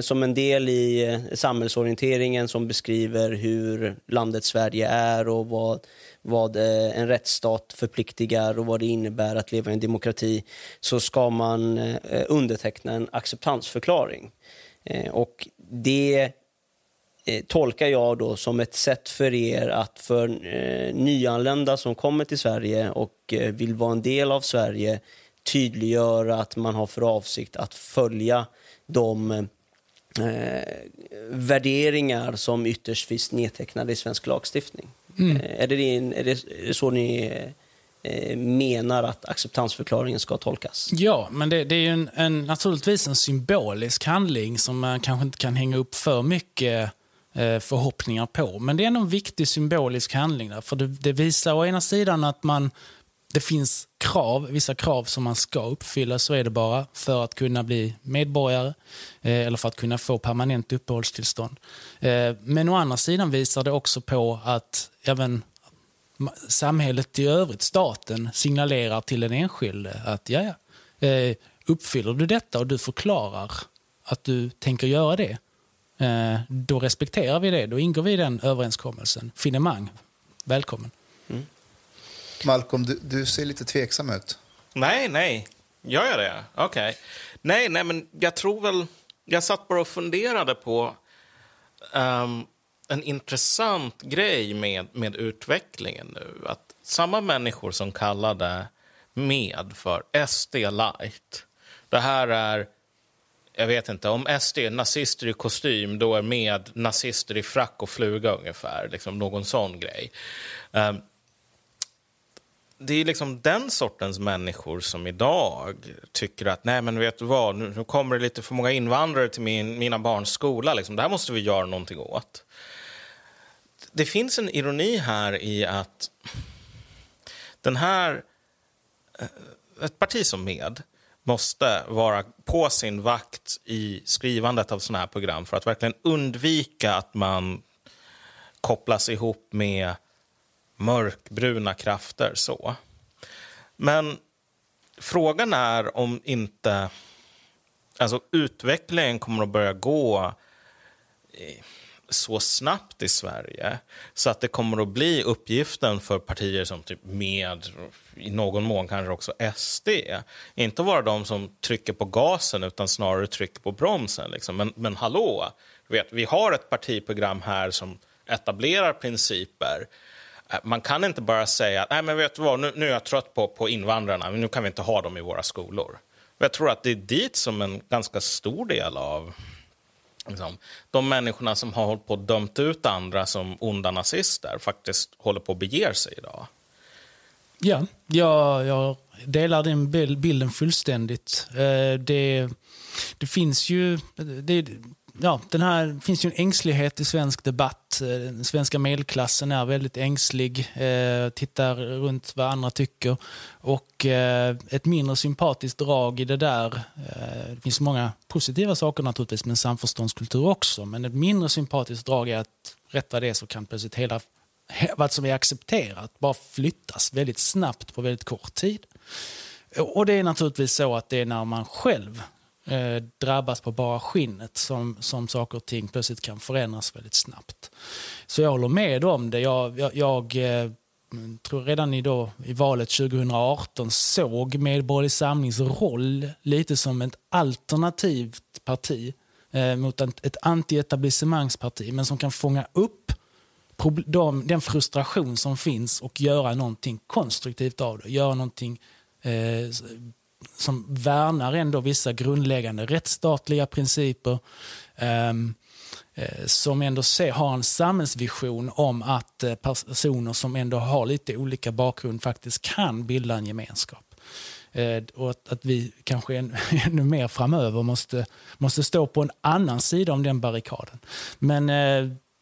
som en del i samhällsorienteringen som beskriver hur landet Sverige är och vad vad en rättsstat förpliktigar och vad det innebär att leva i en demokrati så ska man underteckna en acceptansförklaring. Och det tolkar jag då som ett sätt för er att för nyanlända som kommer till Sverige och vill vara en del av Sverige tydliggöra att man har för avsikt att följa de eh, värderingar som ytterst finns nedtecknade i svensk lagstiftning. Mm. Eh, är, det din, är, det, är det så ni eh, menar att acceptansförklaringen ska tolkas? Ja, men det, det är en, en, naturligtvis en symbolisk handling som man kanske inte kan hänga upp för mycket eh, Eh, förhoppningar på. Men det är en viktig symbolisk handling. Där, för det, det visar å ena sidan att man det finns krav, vissa krav som man ska uppfylla, så är det bara, för att kunna bli medborgare eh, eller för att kunna få permanent uppehållstillstånd. Eh, men å andra sidan visar det också på att även samhället i övrigt, staten, signalerar till den enskilde att ja, ja, eh, uppfyller du detta och du förklarar att du tänker göra det, då respekterar vi det. Då ingår vi i den överenskommelsen. Finemang, välkommen. Mm. Malcolm, du, du, ser lite tveksam ut. Nej, nej. Gör jag det? Okej. Okay. Nej, nej, men jag tror väl... Jag satt bara och funderade på um, en intressant grej med, med utvecklingen nu. Att samma människor som kallade med för SD light. Det här är... Jag vet inte, om SD är nazister i kostym, då är med nazister i frack och fluga ungefär. Liksom någon sån grej. Um, det är liksom den sortens människor som idag tycker att nej men vet du vad, nu, kommer det lite för många invandrare till min, mina barns skola. Liksom. Det här måste vi göra någonting åt. Det finns en ironi här i att den här... Eh, ett parti som Med måste vara på sin vakt i skrivandet av såna här program för att verkligen undvika att man kopplas ihop med mörkbruna krafter. så. Men frågan är om inte alltså, utvecklingen kommer att börja gå så snabbt i Sverige så att det kommer att bli uppgiften för partier som typ med, i någon mån kanske också SD, inte vara de som trycker på gasen utan snarare trycker på bromsen. Liksom. Men, men hallå, vet, vi har ett partiprogram här som etablerar principer äh, man kan inte bara säga Nej, men vet du vad, nu, nu är jag trött på, på invandrarna, nu kan vi inte ha dem i våra skolor. Jag tror att det är dit som en ganska stor del av liksom, de människorna som har hållit på och dömt ut andra som onda nazister faktiskt håller på att bege sig idag. Ja, jag, jag delar den bilden fullständigt. Eh, det, det finns ju... Det, ja, den här finns ju en ängslighet i svensk debatt. Eh, den svenska medelklassen är väldigt ängslig, eh, tittar runt vad andra tycker. Och eh, ett mindre sympatiskt drag i det där, eh, det finns många positiva saker naturligtvis med en samförståndskultur också, men ett mindre sympatiskt drag är att rätta det så kan plötsligt hela vad som är accepterat bara flyttas väldigt snabbt på väldigt kort tid. Och det är naturligtvis så att det är när man själv eh, drabbas på bara skinnet som, som saker och ting plötsligt kan förändras väldigt snabbt. Så jag håller med om det. Jag, jag, jag eh, tror redan i, då, i valet 2018 såg Medborgerlig Samlings roll lite som ett alternativt parti eh, mot ett, ett anti-etablissemangsparti, men som kan fånga upp de, den frustration som finns och göra någonting konstruktivt av det. Göra någonting eh, som värnar ändå vissa grundläggande rättsstatliga principer. Ehm, eh, som ändå ser, har en samhällsvision om att eh, personer som ändå har lite olika bakgrund faktiskt kan bilda en gemenskap. Eh, och att, att, vi kanske än, ännu mer framöver måste, måste stå på en annan sida om den barrikaden. Men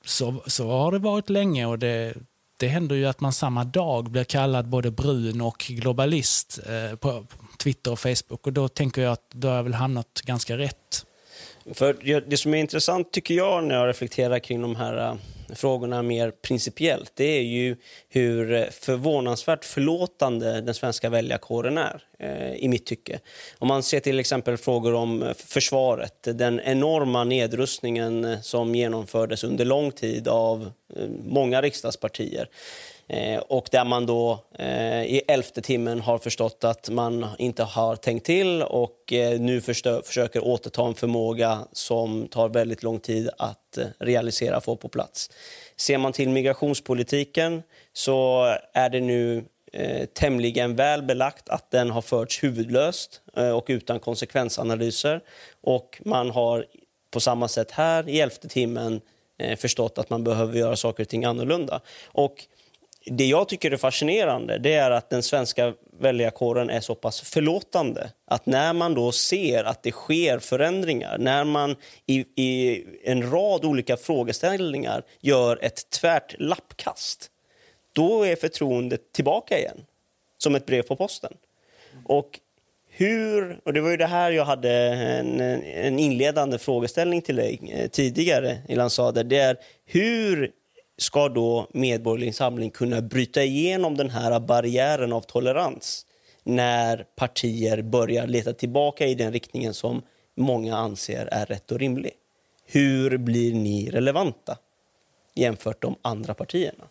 så, så har det varit länge och det, det händer ju att man samma dag blir kallad både brun och globalist eh, på Twitter och Facebook. Och då tänker jag att då har jag väl hamnat ganska rätt. För det som är intressant tycker jag när jag reflekterar kring de här eh, frågorna mer principiellt, det är ju hur förvånansvärt förlåtande den svenska väljarkåren är, eh, i mitt tycke. Om man ser till exempel frågor om eh, försvaret, den enorma nedrustningen som genomfördes under lång tid av många riksdagspartier. Eh, och där man då eh, i elfte timmen har förstått att man inte har tänkt till och eh, nu försöker återta en förmåga som tar väldigt lång tid att realisera och få på plats. Ser man till migrationspolitiken så är det nu eh, tämligen väl belagt att den har förts huvudlöst och utan konsekvensanalyser. Och man har på samma sätt här i elfte timmen förstått att man behöver göra saker och ting annorlunda. Och det jag tycker är fascinerande det är att den svenska väljarkåren är så pass förlåtande att när man då ser att det sker förändringar, när man i, i en rad olika frågeställningar gör ett tvärt lappkast, då är förtroendet tillbaka igen, som ett brev på posten. Och hur, och det var ju det här jag hade en, en inledande frågeställning till dig eh, tidigare, Ilan Sader, det är hur ska då Medborgerlig Samling kunna bryta igenom den här barriären av tolerans när partier börjar leta tillbaka i den riktningen som många anser är rätt och rimlig. Hur blir ni relevanta jämfört de andra partierna?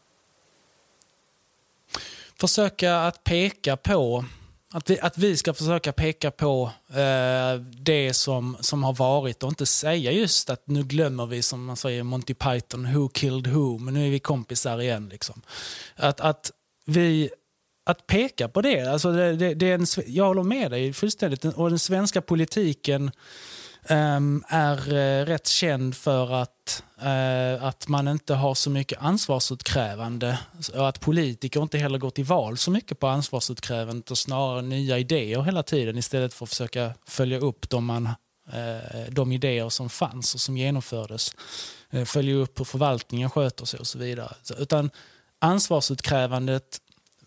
Försöka att peka på att vi, att vi ska försöka peka på eh, det som, som har varit och inte säga just att nu glömmer vi, som man säger Monty Python, who killed who, men nu är vi kompisar igen. Liksom. Att, att, vi, att peka på det, alltså det, det, det är en, jag håller med dig fullständigt, och den svenska politiken Ehm, är uh, rätt känd för att, uh, att man inte har så mycket ansvarsutkrävande och att politiker inte heller går till val så mycket på ansvarsutkrävandet och snarare nya idéer hela tiden istället för att försöka följa upp de, man, uh, de idéer som fanns och som genomfördes. följa upp hur förvaltningen sköter sig och så vidare. Så, utan ansvarsutkrävandet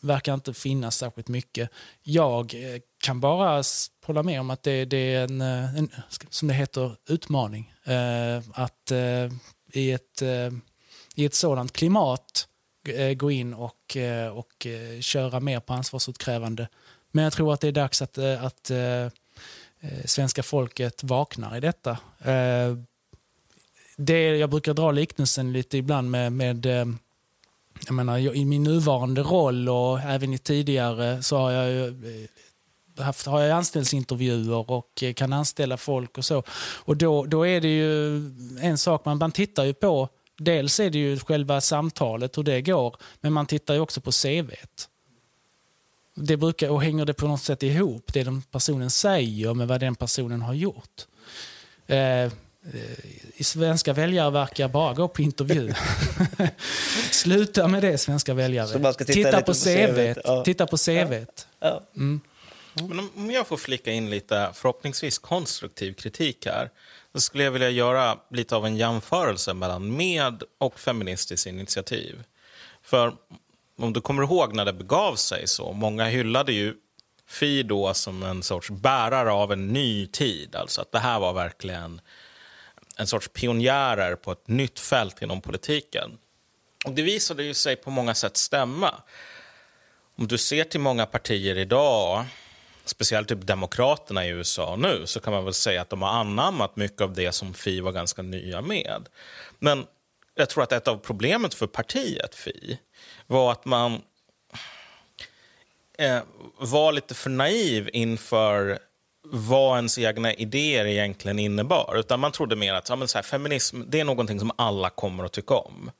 verkar inte finnas särskilt mycket. Jag eh, kan bara hålla med om att det, det är en, eh, en, som det heter, utmaning. Eh, att eh, i, ett, eh, i ett sådant klimat eh, gå in och, eh, och köra mer på ansvarsutkrävande. Men jag tror att det är dags att, att svenska folket vaknar i detta. det, jag brukar dra liknelsen lite ibland med, med jag menar, I min nuvarande roll och även i tidigare så har jag ju eh, haft har jag anställningsintervjuer och eh, kan anställa folk och så. Och då, då är det ju en sak, man, man tittar ju på, dels är det ju själva samtalet, hur det går, men man tittar ju också på CVt. Det brukar, och hänger det på något sätt ihop, det den personen säger med vad den personen har gjort. Eh, i svenska väljare verkar bara gå på intervju. Sluta med det, svenska väljare. titta, titta på, på CV. Ja. Titta på CV. Ja. Mm. Men om jag får flika in lite, förhoppningsvis konstruktiv kritik här, så skulle jag vilja göra lite av en jämförelse mellan med och feministiskt initiativ. För om du kommer ihåg när det begav sig så, många hyllade ju Fi då som en sorts bärare av en ny tid. Alltså att det här var verkligen en sorts pionjärer på ett nytt fält inom politiken. Och det visade ju sig på många sätt stämma. Om du ser till många partier idag speciellt typ demokraterna i USA nu, så kan man väl säga att de har anammat mycket av det som Fi var ganska nya med. Men jag tror att ett av problemet för partiet Fi var att man eh, var lite för naiv inför vad ens egna idéer egentligen innebar. Utan man trodde mer att ja, men så här, feminism det är någonting som alla kommer att tycka om.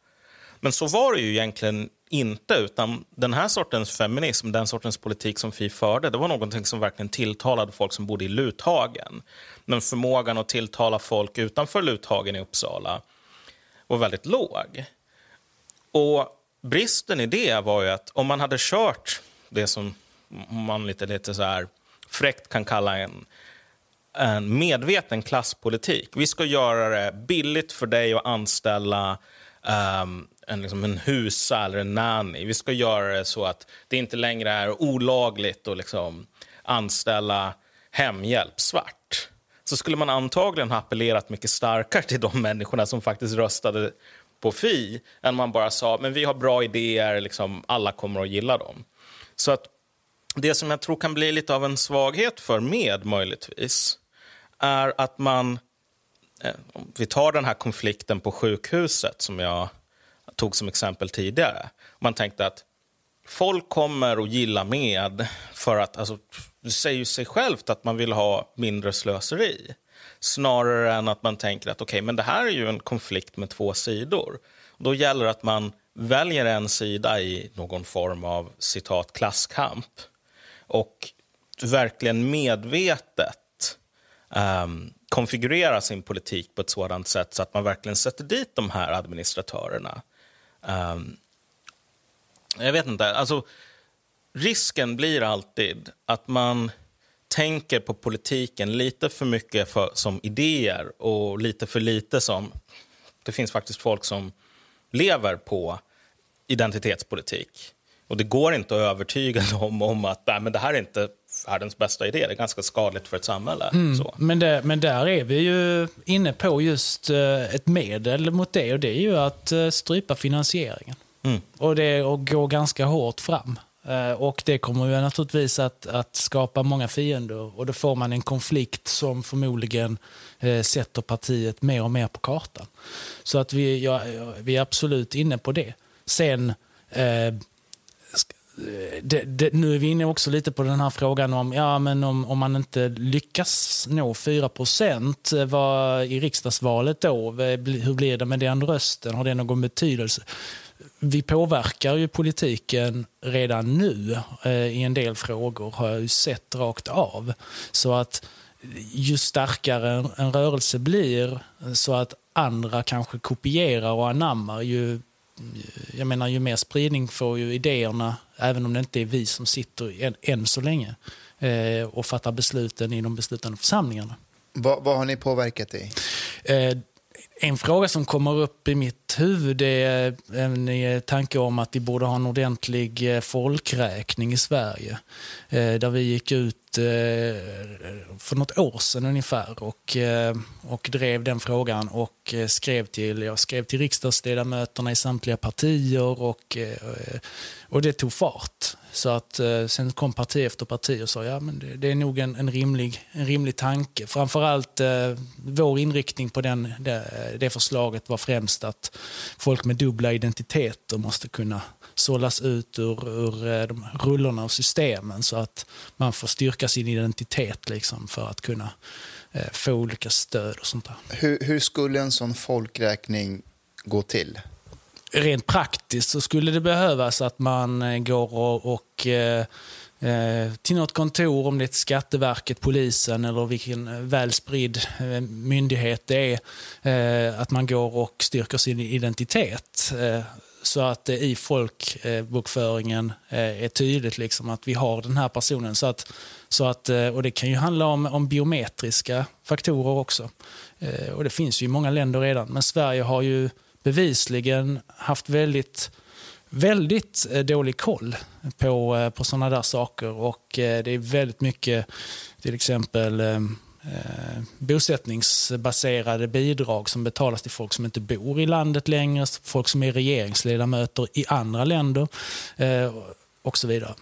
Men så var det ju egentligen inte, utan den här sortens feminism, den sortens politik som Fi förde, det var någonting som verkligen tilltalade folk som bodde i Luthagen. Men förmågan att tilltala folk utanför Luthagen i Uppsala var väldigt låg. Och bristen i det var ju att om man hade kört det som man lite, lite så här fräckt kan kalla en, en medveten klasspolitik. Vi ska göra det billigt för dig att anställa um, en, liksom en husa eller en nanny. Vi ska göra det så att det inte längre är olagligt att liksom anställa hemhjälp svart. Så skulle man antagligen ha appellerat mycket starkare till de människorna som faktiskt röstade på Fi än man bara sa men vi har bra idéer, liksom, alla kommer att gilla dem. Så att det som jag tror kan bli lite av en svaghet för med, möjligtvis, är att man... Eh, om vi tar den här konflikten på sjukhuset som jag tog som exempel tidigare. Man tänkte att folk kommer att gilla med för att... Alltså, det säger ju sig självt att man vill ha mindre slöseri. Snarare än att man tänker att okay, men det här är ju en konflikt med två sidor. Då gäller det att man väljer en sida i någon form av citat klasskamp och verkligen medvetet ehm, um, konfigurera sin politik på ett sådant sätt så att man verkligen sätter dit de här administratörerna. Um, jag vet inte. Alltså, risken blir alltid att man tänker på politiken lite för mycket för, som idéer och lite för lite som... Det finns faktiskt folk som lever på identitetspolitik. Och det går inte att övertyga dem om att nej, men det här är inte världens bästa idé. Det är ganska skadligt för ett samhälle. Mm, men, det, men där är vi ju inne på just uh, ett medel mot det och det är ju att uh, strypa finansieringen. Mm. Och det och gå ganska hårt fram. Uh, och det kommer ju naturligtvis att, att skapa många fiender och då får man en konflikt som förmodligen sätter partiet mer och mer på kartan. Så att vi, ja, vi är absolut inne på det. Sen Eh, det, det, nu är vi inne också lite på den här frågan om, ja, men om, om man inte lyckas nå 4 procent eh, i riksdagsvalet då, hur blir det med den rösten? Har det någon betydelse? Vi påverkar ju politiken redan nu eh, i en del frågor, har jag ju sett rakt av. Så att ju starkare en, en rörelse blir, så att andra kanske kopierar och anammar, ju jag menar, ju mer spridning får ju idéerna, även om det inte är vi som sitter än, än så länge eh, och fattar besluten i de beslutande församlingarna. Vad, vad har ni påverkat i? Eh, en fråga som kommer upp i mitt huvud är en tanke om att vi borde ha en ordentlig eh, folkräkning i Sverige. Eh, där vi gick ut eh, Eh, för något år sedan ungefär och, eh, och drev den frågan och eh, skrev till, jag skrev till riksdagsledamöterna i samtliga partier och, och det tog fart. Så att sen kom parti efter parti och sa ja men det, det är nog en, en, rimlig, en rimlig tanke. Framförallt eh, vår inriktning på den, det, det förslaget var främst att folk med dubbla identiteter måste kunna sållas ut ur, ur de rullorna och systemen så att man får styrka sin identitet liksom för att kunna eh, få olika stöd och sånt där. Hur, hur skulle en sån folkräkning gå till? Rent praktiskt så skulle det behövas att man eh, går och, och eh, Eh, till något kontor, om det är Skatteverket, polisen eller vilken eh, väl spridd eh, myndighet det är, att man går och styrker sin identitet. Så att det i folkbokföringen är tydligt liksom att vi har den här personen. Så att, så att, eh, och det kan ju handla om, om biometriska faktorer också. Eh, och det finns ju i många länder redan. Men Sverige har ju bevisligen haft väldigt väldigt eh, dålig koll på, på sådana där saker. Och det är väldigt mycket, till exempel eh, bosättningsbaserade bidrag som betalas till folk som inte bor i landet längre, folk som är regeringsledamöter i andra länder eh, och så vidare.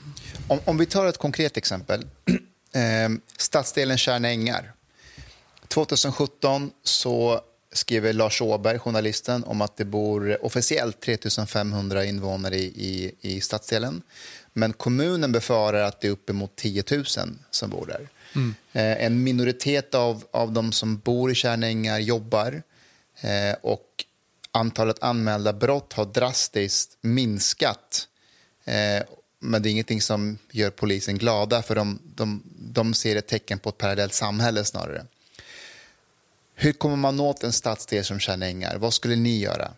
Om, om vi tar ett konkret exempel. Eh, stadsdelen Tjärna Ängar. 2017 så skriver Lars Åberg, journalisten, om att det bor officiellt 3500 invånare i, i, i stadsdelen. Men kommunen befarar att det är uppemot 10 000 som bor där. Mm. Eh, en minoritet av, av de som bor i Tjärnängar jobbar eh, och antalet anmälda brott har drastiskt minskat. Eh, men det är ingenting som gör polisen glada för de, de, de ser ett tecken på ett parallellt samhälle snarare. Hur kommer man åt en stadsdel som Tjärnängar? Vad skulle ni göra?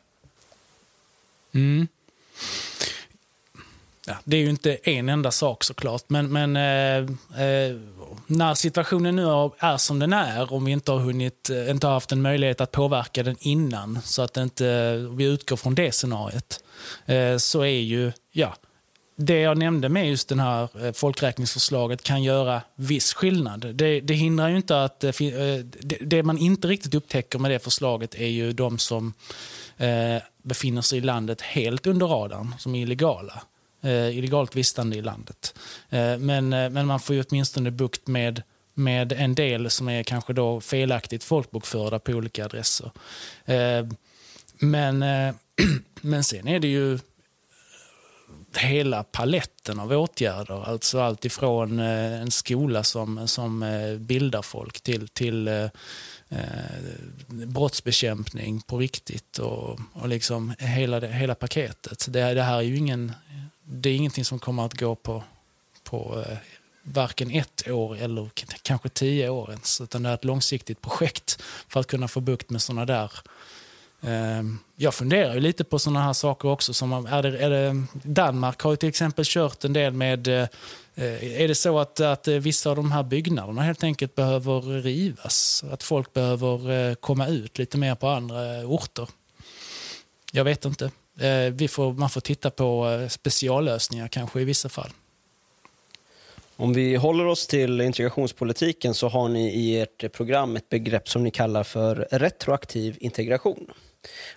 Mm. Ja, det är ju inte en enda sak såklart, men, men eh, eh, när situationen nu är som den är, om vi inte har, hunnit, eh, inte har haft en möjlighet att påverka den innan, så att inte, vi utgår från det scenariet, eh, så är ju, ja, det jag nämnde med just det här eh, folkräkningsförslaget kan göra viss skillnad. Det, det hindrar ju inte att... Eh, eh, det, det, man inte riktigt upptäcker med det förslaget är ju de som eh, befinner sig i landet helt under radarn, som är illegala eh, illegalt vistande i landet. Eh, men, eh, men man får ju åtminstone bukt med med en del som är kanske då felaktigt folkbokförda på olika adresser. Eh, men, eh, men sen är det ju hela paletten av åtgärder. Alltså allt ifrån eh, en skola som, som eh, bildar folk till, till eh, eh, brottsbekämpning på riktigt och, och liksom hela, det, hela paketet. Det, det här är ju ingen det är ingenting som kommer att gå på, på eh, varken ett år eller kanske tio år ens. Utan det är ett långsiktigt projekt för att kunna få bukt med sådana där eh, Ehm, jag funderar ju lite på sådana här saker också. Som är det, är det, Danmark har ju till exempel kört en del med... Eh, eh, är det så att, att eh, vissa av de här byggnaderna helt enkelt behöver rivas? Att folk behöver komma ut lite mer på andra orter? Jag vet inte. Vi får, man får titta på speciallösningar kanske i vissa fall. Om vi håller oss till integrationspolitiken så har ni i ert program ett begrepp som ni kallar för retroaktiv integration.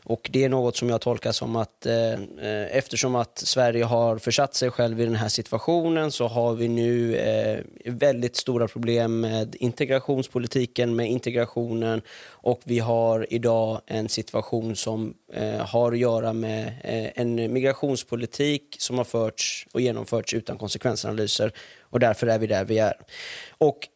Och Det är något som jag tolkar som att eh, eh, eftersom att Sverige har försatt sig själv i den här situationen så har vi nu eh, väldigt stora problem med integrationspolitiken, med integrationen och vi har idag en situation som eh, har att göra med eh, en migrationspolitik som har förts och genomförts utan konsekvensanalyser och därför är vi där vi är. Och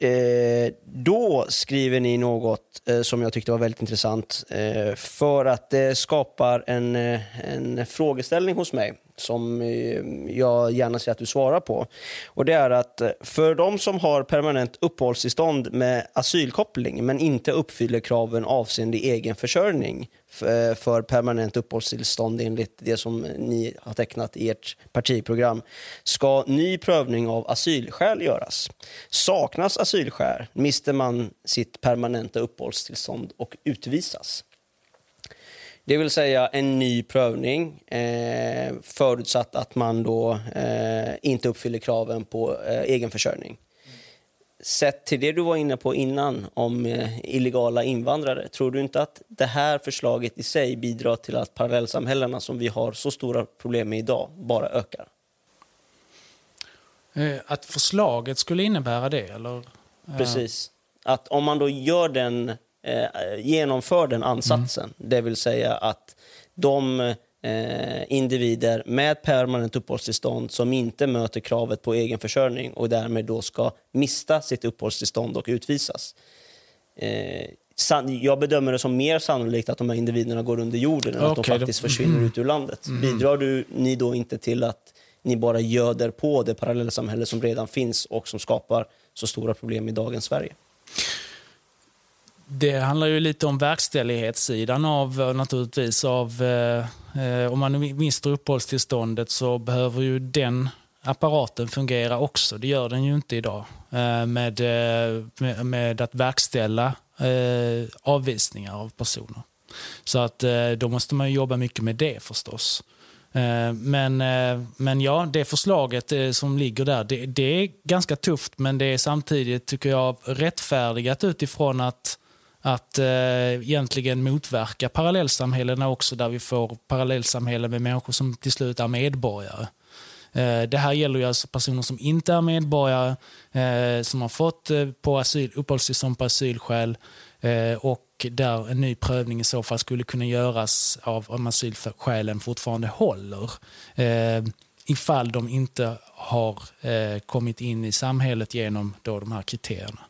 Eh, då skriver ni något eh, som jag tyckte var väldigt intressant eh, för att det skapar en, eh, en frågeställning hos mig som eh, jag gärna ser att du svarar på. Och Det är att eh, för de som har permanent uppehållstillstånd med asylkoppling men inte uppfyller kraven avseende egen försörjning eh, för permanent uppehållstillstånd enligt det som ni har tecknat i ert partiprogram ska ny prövning av asylskäl göras. Saknas asylskäl mister man sitt permanenta uppehållstillstånd och utvisas. Det vill säga en ny prövning eh, förutsatt att man då eh, inte uppfyller kraven på eh, egenförsörjning. Sett till det du var inne på innan om eh, illegala invandrare, tror du inte att det här förslaget i sig bidrar till att parallellsamhällena som vi har så stora problem med idag bara ökar? Eh, att förslaget skulle innebära det? Eller? Precis. Att om man då gör den eh, genomför den ansatsen. Mm. Det vill säga att de eh, individer med permanent uppehållstillstånd som inte möter kravet på egen försörjning och därmed då ska mista sitt uppehållstillstånd och utvisas. Eh, jag bedömer det som mer sannolikt att de här individerna går under jorden än okay, att de faktiskt försvinner mm. ut ur landet. Mm. Bidrar du, ni då inte till att ni bara göder på det parallellsamhälle som redan finns och som skapar så stora problem i dagens Sverige? Det handlar ju lite om verkställighetssidan av eh, naturligtvis. Av, eh, eh, om man mister uppehållstillståndet så behöver ju den apparaten fungera också. Det gör den ju inte idag. Eh, med, eh, med, med, att verkställa eh, avvisningar av personer. Så att då måste man jobba mycket med det förstås. Men, men ja, det förslaget som ligger där, det, det, är ganska tufft men det är samtidigt, tycker jag, rättfärdigat utifrån att att eh, egentligen motverka parallellsamhällena också där vi får parallellsamhällen med människor som till slut är medborgare. Eh, det här gäller ju alltså personer som inte är medborgare, eh, som har fått eh, på asyl, uppehållstillstånd på asylskäl och där en ny prövning i så fall skulle kunna göras av om asylskälen fortfarande håller ifall de inte har eh, kommit in i samhället genom då de här kriterierna.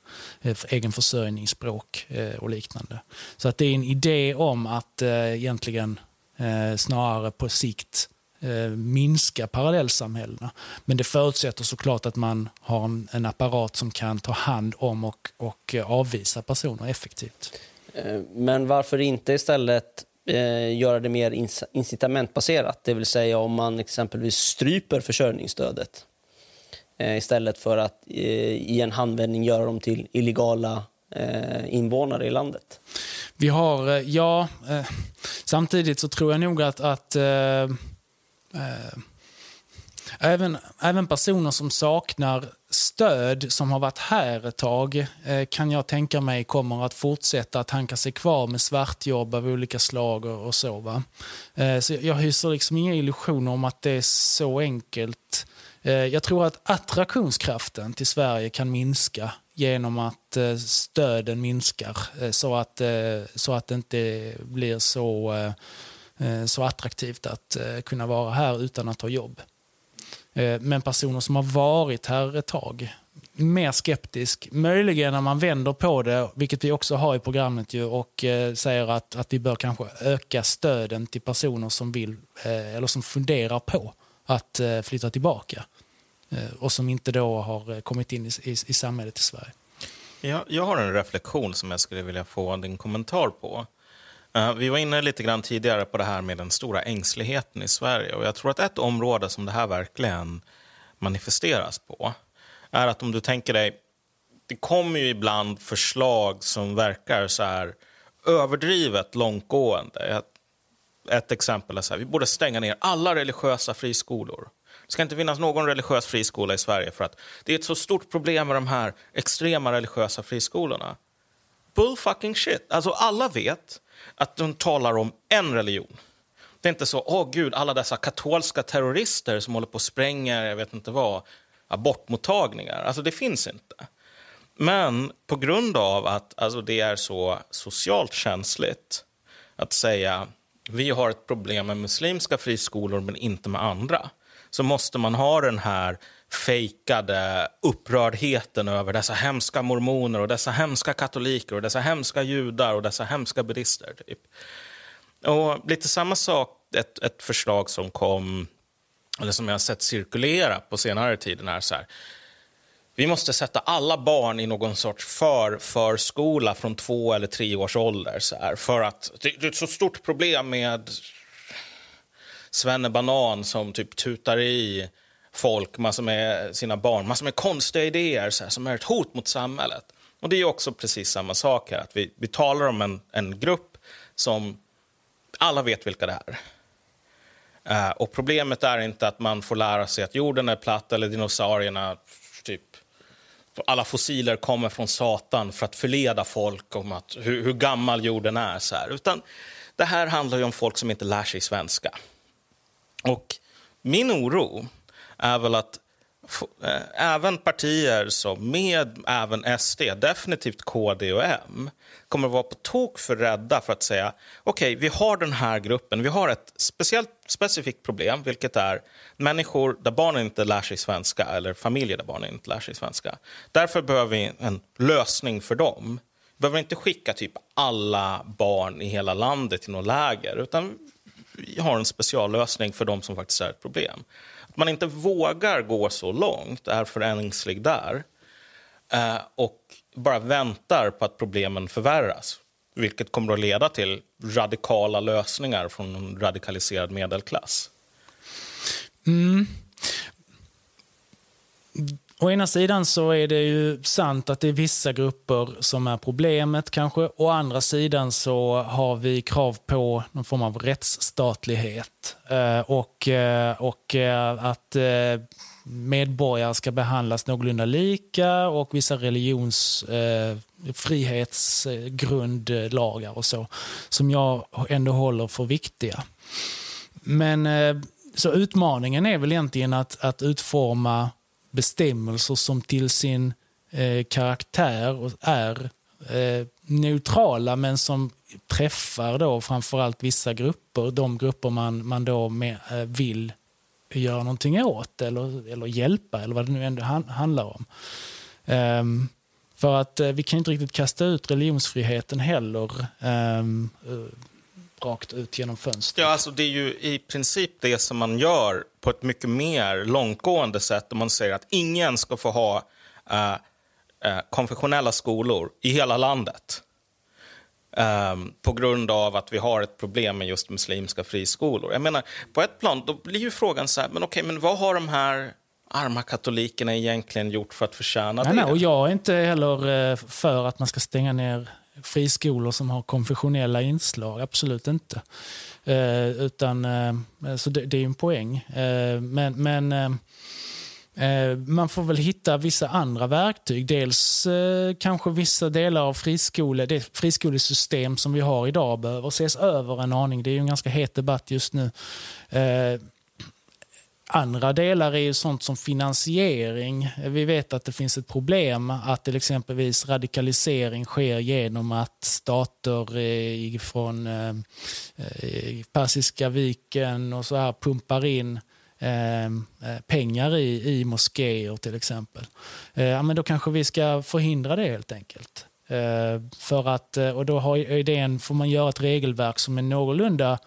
Eh, för egen försörjning, språk eh, och liknande. Så att det är en idé om att eh, egentligen eh, snarare på sikt eh, minska parallellsamhällena. Men det förutsätter såklart att man har en, en apparat som kan ta hand om och, och eh, avvisa personer effektivt. Eh, men varför inte istället eh, göra det mer incitamentbaserat. Det vill säga om man exempelvis stryper försörjningsstödet eh, istället för att eh, i en handvändning göra dem till illegala eh, invånare i landet. Vi har, eh, ja, eh, samtidigt så tror jag nog att, att Även, även personer som saknar stöd, som har varit här ett tag, eh, kan jag tänka mig kommer att fortsätta att hanka sig kvar med svartjobb av olika slag och, och så. Va? Eh, så jag hyser liksom inga illusioner om att det är så enkelt. Eh, jag tror att attraktionskraften till Sverige kan minska genom att stöden minskar så att, så att det inte blir så, så attraktivt att kunna vara här utan att ha jobb. Eh, men personer som har varit här ett tag, mer skeptisk. Möjligen när man vänder på det, vilket vi också har i programmet ju, och eh, säger att, att vi bör kanske öka stöden till personer som vill eh, eller som funderar på att eh, flytta tillbaka eh, och som inte då har kommit in i, i, i samhället i Sverige. Jag, jag har en reflektion som jag skulle vilja få din kommentar på. Eh, vi var inne lite grann tidigare på det här med den stora ängsligheten i Sverige. Och jag tror att ett område som det här verkligen manifesteras på är att om du tänker dig, det kommer ju ibland förslag som verkar så här överdrivet långtgående. Ett exempel är så här, vi borde stänga ner alla religiösa friskolor. Det ska inte finnas någon religiös friskola i Sverige för att det är ett så stort problem med de här extrema religiösa friskolorna. Bull fucking shit. Alltså alla vet att de talar om en religion. Det är inte så, åh oh, gud, alla dessa katolska terrorister som håller på och spränger, jag vet inte vad, abortmottagningar. Alltså det finns inte. Men på grund av att alltså, det är så socialt känsligt att säga vi har ett problem med muslimska friskolor men inte med andra så måste man ha den här fejkade upprördheten över dessa hemska mormoner och dessa hemska katoliker och dessa hemska judar och dessa hemska buddister. Typ. Och lite samma sak, ett, ett förslag som kom, eller som jag har sett cirkulera på senare tid, är så här. Vi måste sätta alla barn i någon sorts för, förskola från två eller tre års ålder. Så här, för att det, det är ett så stort problem med Svenne Banan som typ tutar i folk, massor med sina barn, massor med konstiga idéer så här, som är ett hot mot samhället. Och det är också precis samma sak här, att vi, vi talar om en, en grupp som alla vet vilka det är. Uh, och problemet är inte att man får lära sig att jorden är platt eller dinosaurierna, typ alla fossiler kommer från Satan för att förleda folk om att, hur, hur gammal jorden är. Så här. Utan det här handlar om folk som inte lär sig svenska. Och min oro är väl att eh, även partier som med även SD, definitivt KD och M kommer att vara på tok för rädda för att säga okej, okay, vi har den här gruppen, vi har ett speciellt specifikt problem, vilket är människor där barnen inte lär sig svenska eller familjer där barnen inte lär sig svenska. Därför behöver vi en lösning för dem. Vi behöver inte skicka typ alla barn i hela landet till något läger, utan vi har en speciallösning för dem som faktiskt är ett problem man inte vågar gå så långt, är för ängslig där eh, och bara väntar på att problemen förvärras vilket kommer att leda till radikala lösningar från en radikaliserad medelklass. Mm. Å ena sidan så är det ju sant att det är vissa grupper som är problemet kanske. Å andra sidan så har vi krav på någon form av rättsstatlighet. Eh, och, eh, och eh, att eh, medborgare ska behandlas någorlunda lika och vissa religionsfrihetsgrundlagar eh, och så. Som jag ändå håller för viktiga. Men eh, så utmaningen är väl egentligen att, att utforma bestämmelser som till sin eh, karaktär är eh, neutrala men som träffar då framförallt vissa grupper, de grupper man, man då med, eh, vill göra någonting åt eller, eller hjälpa eller vad det nu ändå han, handlar om. Um, för att eh, vi kan inte riktigt kasta ut religionsfriheten heller um, uh, rakt ut genom fönstret. Ja, alltså det är ju i princip det som man gör på ett mycket mer långtgående sätt om man säger att ingen ska få ha uh, konfessionella skolor i hela landet. Um, på grund av att vi har ett problem med just muslimska friskolor. Jag menar, på ett plan då blir ju frågan så här, men okej, men vad har de här arma katolikerna egentligen gjort för att förtjäna nej, det? Nej, och jag är inte heller eh, för att man ska stänga ner friskolor som har konfessionella inslag, absolut inte. Eh, utan, eh, så det, det, är en poäng. Eh, men, men eh, eh, man får väl hitta vissa andra verktyg. Dels eh, kanske vissa delar av friskole, det friskolesystem som vi har idag behöver ses över en aning. Det är ju en ganska het debatt just nu. Eh, Andra delar är ju sånt som finansiering. Vi vet att det finns ett problem att till exempelvis radikalisering sker genom att stater från eh, Persiska viken och så här pumpar in eh, pengar i, i moskéer till exempel. Eh, ja, men då kanske vi ska förhindra det helt enkelt. För att, och då har idén, får man göra ett regelverk som är någorlunda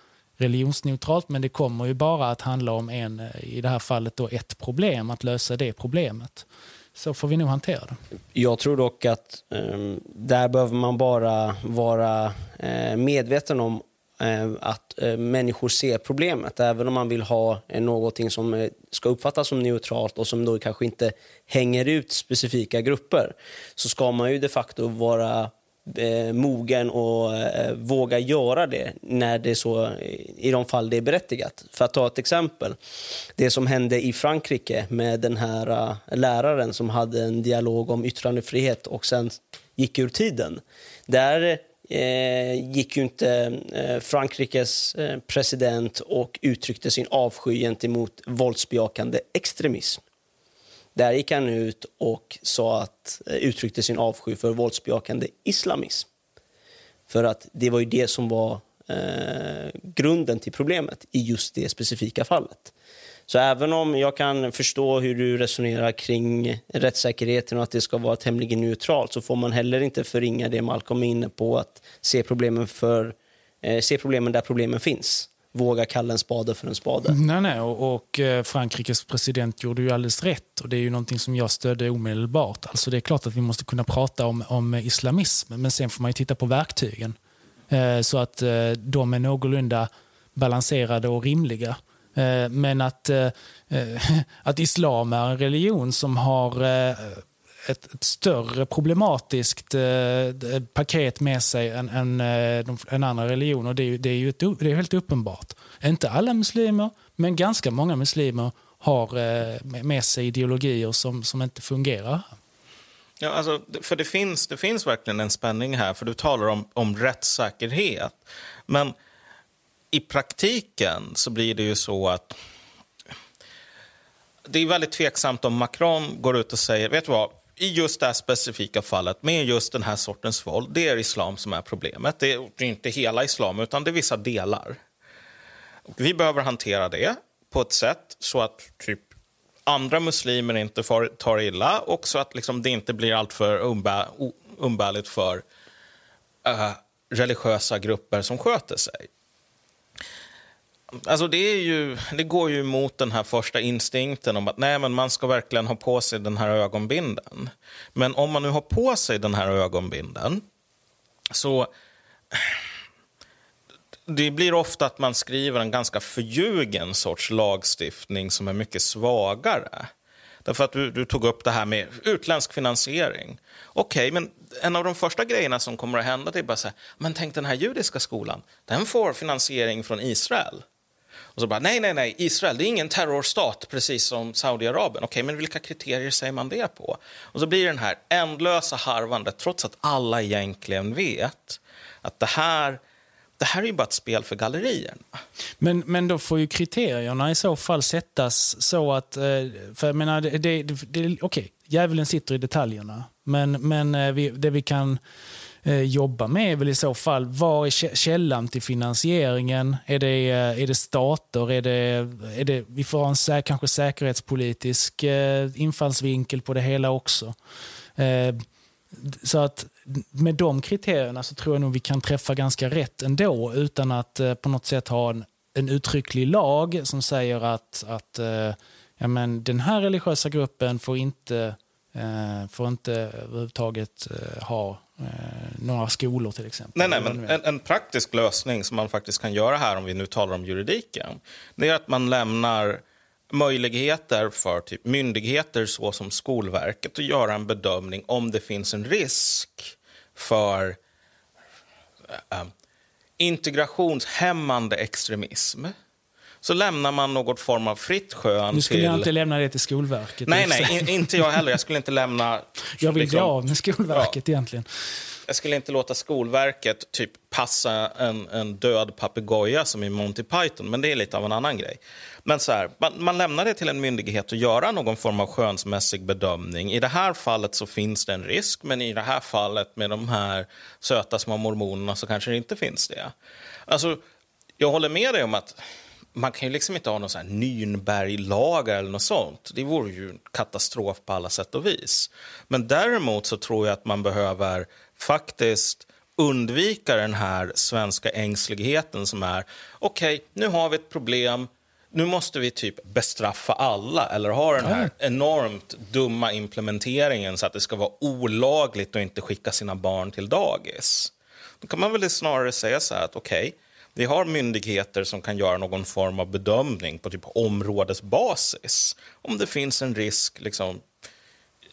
religionsneutralt men det kommer ju bara att handla om en, eh, i det här fallet då ett problem, att lösa det problemet. Så får vi nog hantera det. Jag tror dock att um, där behöver man bara vara uh, medveten om Eh, att eh, människor ser problemet. Även om man vill ha eh, någonting som ska uppfattas som neutralt och som då kanske inte hänger ut specifika grupper så ska man ju de facto vara Eh, mogen och eh, våga göra det när det så, i de fall det är berättigat. För att ta ett exempel. Det som hände i Frankrike med den här eh, läraren som hade en dialog om yttrandefrihet och sen gick ur tiden. Där eh, gick ju inte eh, Frankrikes president och uttryckte sin avsky gentemot våldsbejakande extremism. Där gick han ut och sa att, eh, uttryckte sin avsky för våldsbejakande islamism. För att det var ju det som var eh, grunden till problemet i just det specifika fallet. Så även om jag kan förstå hur du resonerar kring rättssäkerheten och att det ska vara tämligen neutralt så får man heller inte förringa det Malcolm är inne på att se problemen, för, eh, se problemen där problemen finns. Våga kalla en spade för en spade. Nej, nej, och, och eh, Frankrikes president gjorde ju alldeles rätt och det är ju någonting som jag stödde omedelbart. Alltså det är klart att vi måste kunna prata om, om islamism men sen får man ju titta på verktygen eh, så att eh, de är någorlunda balanserade och rimliga. Eh, men att, eh, eh att islam är en religion som har eh, ett, ett större problematiskt eh, paket med sig än, än, eh, än andra religioner. Det är, det är ju ett, det är helt uppenbart. Inte alla muslimer, men ganska många muslimer har eh, med sig ideologier som, som inte fungerar. Ja, alltså, för det finns, det finns verkligen en spänning här, för du talar om, om rättssäkerhet. Men i praktiken så blir det ju så att det är väldigt tveksamt om Macron går ut och säger, vet du vad, i just det här specifika fallet med just den här sortens våld, det är islam som är problemet. Det är inte hela islam, utan det är vissa delar. Vi behöver hantera det på ett sätt så att typ andra muslimer inte far, tar illa och så att liksom det inte blir alltför umbär, umbärligt för uh, religiösa grupper som sköter sig. Alltså det, är ju, det går ju emot den här första instinkten om att nej, men man ska verkligen ha på sig den här ögonbinden. Men om man nu har på sig den här ögonbinden så det blir ofta att man skriver en ganska förljugen sorts lagstiftning som är mycket svagare. Därför att du, du tog upp det här med utländsk finansiering. Okej, okay, men en av de första grejerna som kommer att hända är bara så här, men tänk den här judiska skolan, den får finansiering från Israel. Och så bara, nej, nej, nej, Israel, det är ingen terrorstat, precis som Saudiarabien. Okej, men vilka kriterier säger man det på? Och så blir det den här ändlösa harvandet, trots att alla egentligen vet att det här, det här är ju bara ett spel för gallerierna. Men, men då får ju kriterierna i så fall sättas så att... Eh, för jag menar, det, det, det, okej, okay, djävulen sitter i detaljerna. Men, men eh, vi, det vi kan eh, jobba med är väl i så fall, var är källan till finansieringen? Är det, eh, är det stater? Är det, är det, vi får ha en sä, kanske säkerhetspolitisk eh, infallsvinkel på det hela också. Eh, så att med de kriterierna så tror jag nog vi kan träffa ganska rätt ändå utan att eh, på något sätt ha en, en uttrycklig lag som säger att, att eh, ja, men den här religiösa gruppen får inte, eh, får inte överhuvudtaget eh, ha eh, några skolor till exempel. Nej, nej, men en, en, praktisk lösning som man faktiskt kan göra här om vi nu talar om juridiken, det är att man lämnar möjligheter för typ myndigheter såsom Skolverket att göra en bedömning om det finns en risk för äh, integrationshämmande extremism så lämnar man något form av fritt skön Du skulle till... jag inte lämna det till Skolverket. Nej, nej, in, inte jag heller. Jag skulle inte lämna... jag vill liksom, bli av med Skolverket ja. egentligen. Jag skulle inte låta Skolverket typ passa en, en död papegoja som i Monty Python, men det är lite av en annan grej. Men så här, man, man, lämnar det till en myndighet att göra någon form av skönsmässig bedömning. I det här fallet så finns det en risk, men i det här fallet med de här söta små mormonerna så kanske det inte finns det. Alltså, jag håller med dig om att man kan ju liksom inte ha någon sån här Nürnberglagar eller något sånt. Det vore ju katastrof på alla sätt och vis. Men däremot så tror jag att man behöver faktiskt undvika den här svenska ängsligheten som är okej, okay, nu har vi ett problem, nu måste vi typ bestraffa alla eller ha den här enormt dumma implementeringen så att det ska vara olagligt att inte skicka sina barn till dagis. Då kan man väl snarare säga så här att okej, okay, vi har myndigheter som kan göra någon form av bedömning på typ områdesbasis om det finns en risk liksom,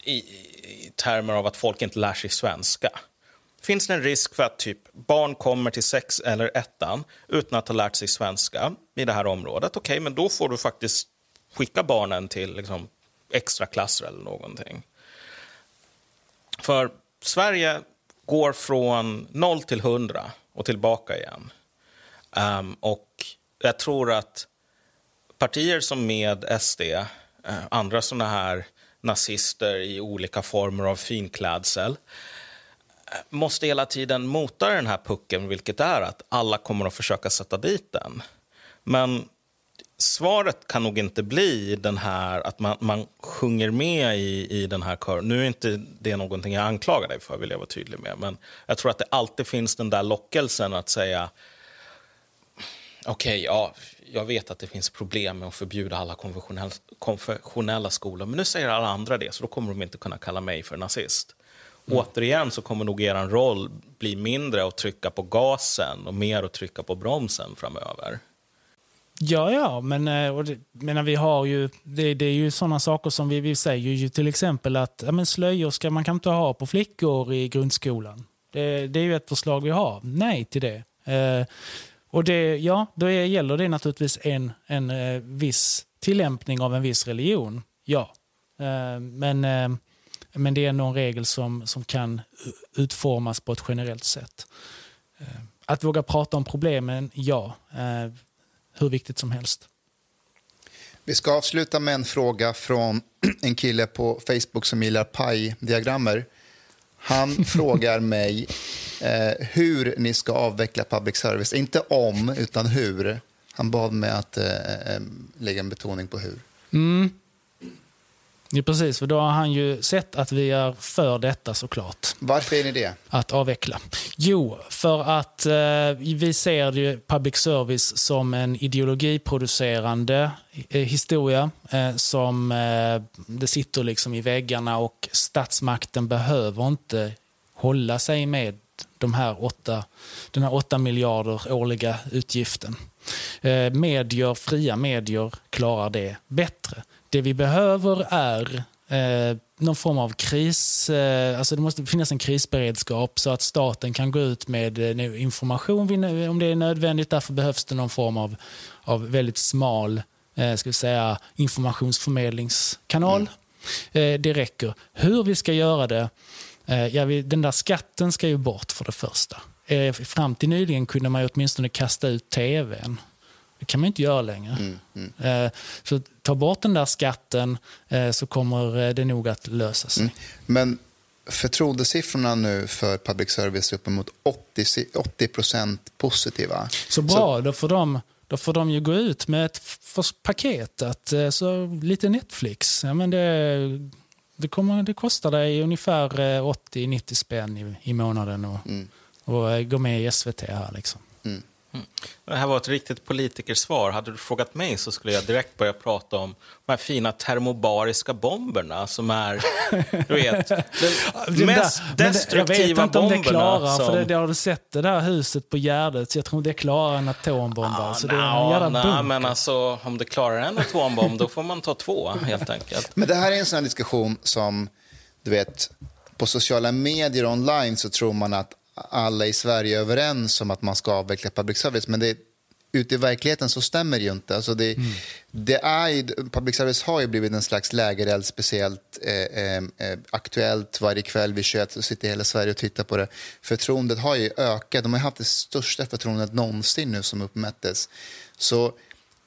i, i termer av att folk inte lär sig svenska. Finns det en risk för att typ barn kommer till sex eller ettan utan att ha lärt sig svenska i det här området? Okej, okay, men då får du faktiskt skicka barnen till liksom, extra klasser eller någonting. För Sverige går från 0 till 100 och tillbaka igen. Um, och jag tror att partier som med SD, uh, eh, andra såna här nazister i olika former av finklädsel eh, måste hela tiden mota den här pucken, vilket är att alla kommer att försöka sätta dit den. Men svaret kan nog inte bli den här att man, man sjunger med i, i den här kören. Nu är inte det någonting jag anklagar dig för, vill jag vara tydlig med. Men jag tror att det alltid finns den där lockelsen att säga okej, okay, ja, jag vet att det finns problem med att förbjuda alla konfessionella, konfessionella skolor, men nu säger alla andra det, så då kommer de inte kunna kalla mig för nazist. Mm. Återigen så kommer nog er roll bli mindre att trycka på gasen och mer att trycka på bromsen framöver. Ja, ja, men eh, och det, menar, vi har ju, det, det är ju sådana saker som vi, vi säger ju till exempel att ja, men slöjor ska man kan inte ha på flickor i grundskolan. Det, det är ju ett förslag vi har. Nej till det. Eh, och det, ja, då är, gäller det naturligtvis en, en eh, viss tillämpning av en viss religion. Ja. Eh, men eh, men det är ändå en regel som, som kan utformas på ett generellt sätt. Eh, att våga prata om problemen, ja. Eh, hur viktigt som helst. Vi ska avsluta med en fråga från en kille på Facebook som gillar pajdiagrammer. Han frågar mig eh, hur ni ska avveckla public service. Inte om, utan hur. Han bad mig att eh, eh lägga en betoning på hur. Mm. Ja, precis, för då har han ju sett att vi är för detta såklart. Varför är ni det? Att avveckla. Jo, för att eh, vi ser ju public service som en ideologiproducerande eh, historia eh, som eh, det sitter liksom i väggarna och statsmakten behöver inte hålla sig med de här åtta, den här 8 miljarder årliga utgiften. Eh, medier, fria medier klarar det bättre. Det vi behöver är eh, någon form av kris. Eh, alltså det måste finnas en krisberedskap så att staten kan gå ut med eh, information om det är nödvändigt. Därför behövs det någon form av, av väldigt smal eh, ska säga, informationsförmedlingskanal. Mm. Eh, det räcker. Hur vi ska göra det, eh, ja, vi, den där skatten ska ju bort för det första. eh, fram till nyligen kunde man åtminstone kasta ut tvn. Det kan man inte göra längre. Mm, mm. Eh, så ta bort den där skatten eh, så kommer det nog att lösa sig. Mm. Men förtroendesiffrorna nu för public service är uppemot 80 procent positiva. Så bra, så... Då, får de, då får de ju gå ut med ett paket. Att, så lite Netflix. Ja, men det, det, kommer, det kostar dig ungefär 80-90 spänn i, i månaden att mm. och gå med i SVT här. Liksom. Mm. Mm. Det här var ett riktigt politikersvar. Hade du frågat mig så skulle jag direkt börja prata om de här fina termobariska bomberna som är, du vet, den mest där, destruktiva bomberna. Jag vet inte om det klarar, som... för det, det har du sett det där huset på Gärdet, så jag tror det klarar en atombomb. Ah, så det är en nah, men alltså, om det klarar en atombomb, då får man ta två, helt enkelt. Men det här är en sån diskussion som, du vet, på sociala medier online så tror man att alla i Sverige är överens om att man ska avveckla public service. Men det, ute i verkligheten så stämmer det ju inte. Alltså det, mm. det är, public service har ju blivit en slags lägereld, speciellt eh, eh, eh aktuellt. Varje kväll vid 21 så sitter hela Sverige och tittar på det. Förtroendet har ju ökat. De har haft det största förtroendet någonsin nu som uppmättes. Så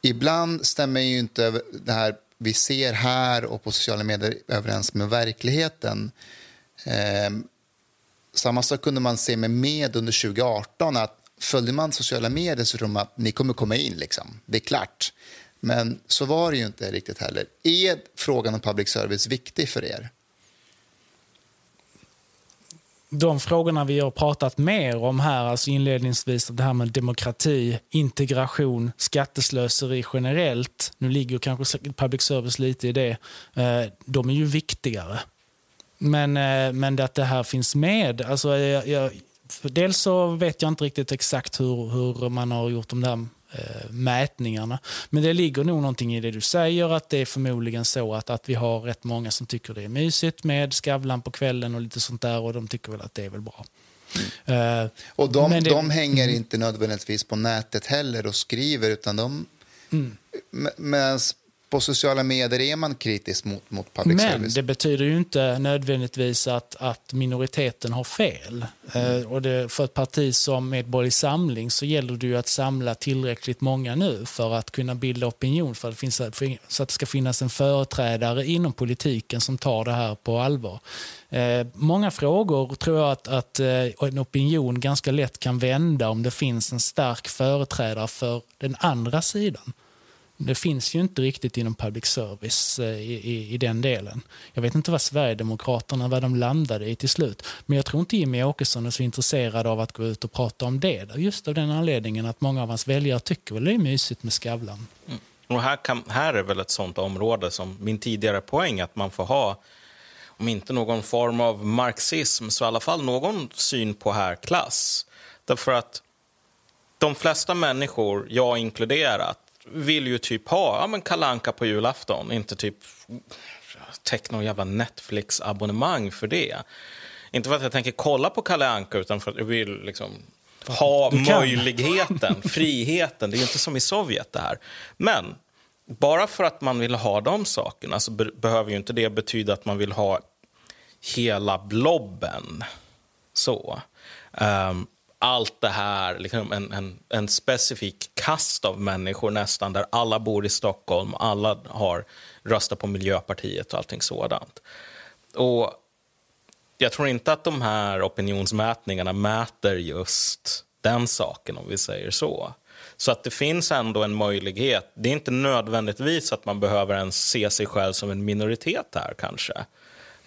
ibland stämmer ju inte det här vi ser här och på sociala medier överens med verkligheten. Eh, samma sak kunde man se med med under 2018. att Följde man sociala medier så trodde man att ni kommer komma in. Liksom. Det är klart. Men så var det ju inte riktigt heller. Är frågan om public service viktig för er? de frågorna vi har pratat mer om här, alltså inledningsvis det här med demokrati, integration, skatteslöseri generellt, nu ligger kanske public service lite i det, eh, de är ju viktigare. Men, eh, men att det här finns med. Alltså, jag, jag, dels så vet jag inte riktigt exakt hur, hur man har gjort de där eh, mätningarna. Men det ligger nog någonting i det du säger, att det är förmodligen så att, att vi har rätt många som tycker det är mysigt med Skavlan på kvällen och lite sånt där och de tycker väl att det är väl bra. Mm. Uh, och de, det, de hänger mm. inte nödvändigtvis på nätet heller och skriver utan de... Mm. Medan på sociala medier är man kritisk mot, mot public Men service. det betyder ju inte nödvändigtvis att, att minoriteten har fel. Mm. Eh, och det, för ett parti som Medborgerlig Samling så gäller det ju att samla tillräckligt många nu för att kunna bilda opinion, för att, finns, för, så att det ska finnas en företrädare inom politiken som tar det här på allvar. Eh, många frågor tror jag att, att eh, en opinion ganska lätt kan vända om det finns en stark företrädare för den andra sidan. Det finns ju inte riktigt inom public service eh, i, i, i, den delen. Jag vet inte vad Sverigedemokraterna vad de landade i till slut. Men jag tror inte Jimmy Åkesson är så intresserad av att gå ut och prata om det. Just av den anledningen att många av hans väljare tycker väl det är mysigt med Skavlan. Mm. Och här, kan, här är väl ett sånt område som min tidigare poäng att man får ha om inte någon form av marxism så i alla fall någon syn på härklass. Därför att de flesta människor, jag inkluderat, vill ju typ ha ja, men Kalanka på julafton, inte typ teckna någon jävla Netflix-abonnemang för det. Inte för att jag tänker kolla på Kalle Anka utan för att jag vill liksom ha möjligheten, friheten. Det är inte som i Sovjet det här. Men bara för att man vill ha de sakerna så be behöver ju inte det betyda att man vill ha hela blobben. Så. Um, allt det här, liksom en, en, en, specifik kast av människor nästan, där alla bor i Stockholm, alla har röstat på Miljöpartiet och allting sådant. Och jag tror inte att de här opinionsmätningarna mäter just den saken, om vi säger så. Så att det finns ändå en möjlighet. Det är inte nödvändigtvis att man behöver ens se sig själv som en minoritet här kanske.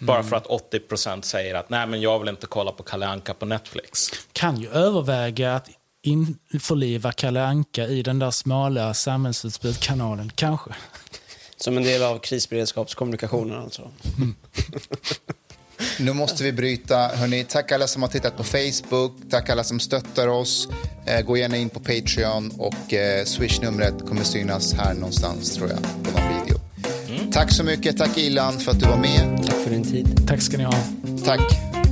Bara för att 80% säger att nej men jag vill inte kolla på Kalle Anka på Netflix. Kan ju överväga att införliva Kalle Anka i den där smala samhällsutbudskanalen, kanske. Som en del av krisberedskapskommunikationen alltså. Mm. Nu måste vi bryta. Hörrni, tack alla som har tittat på Facebook. Tack alla som stöttar oss. Eh, gå gärna in på Patreon och eh, Swish-numret kommer synas här någonstans tror jag på någon video. Tack så mycket. Tack Ilan för att du var med. Tack för din tid. Tack ska ni ha. Tack.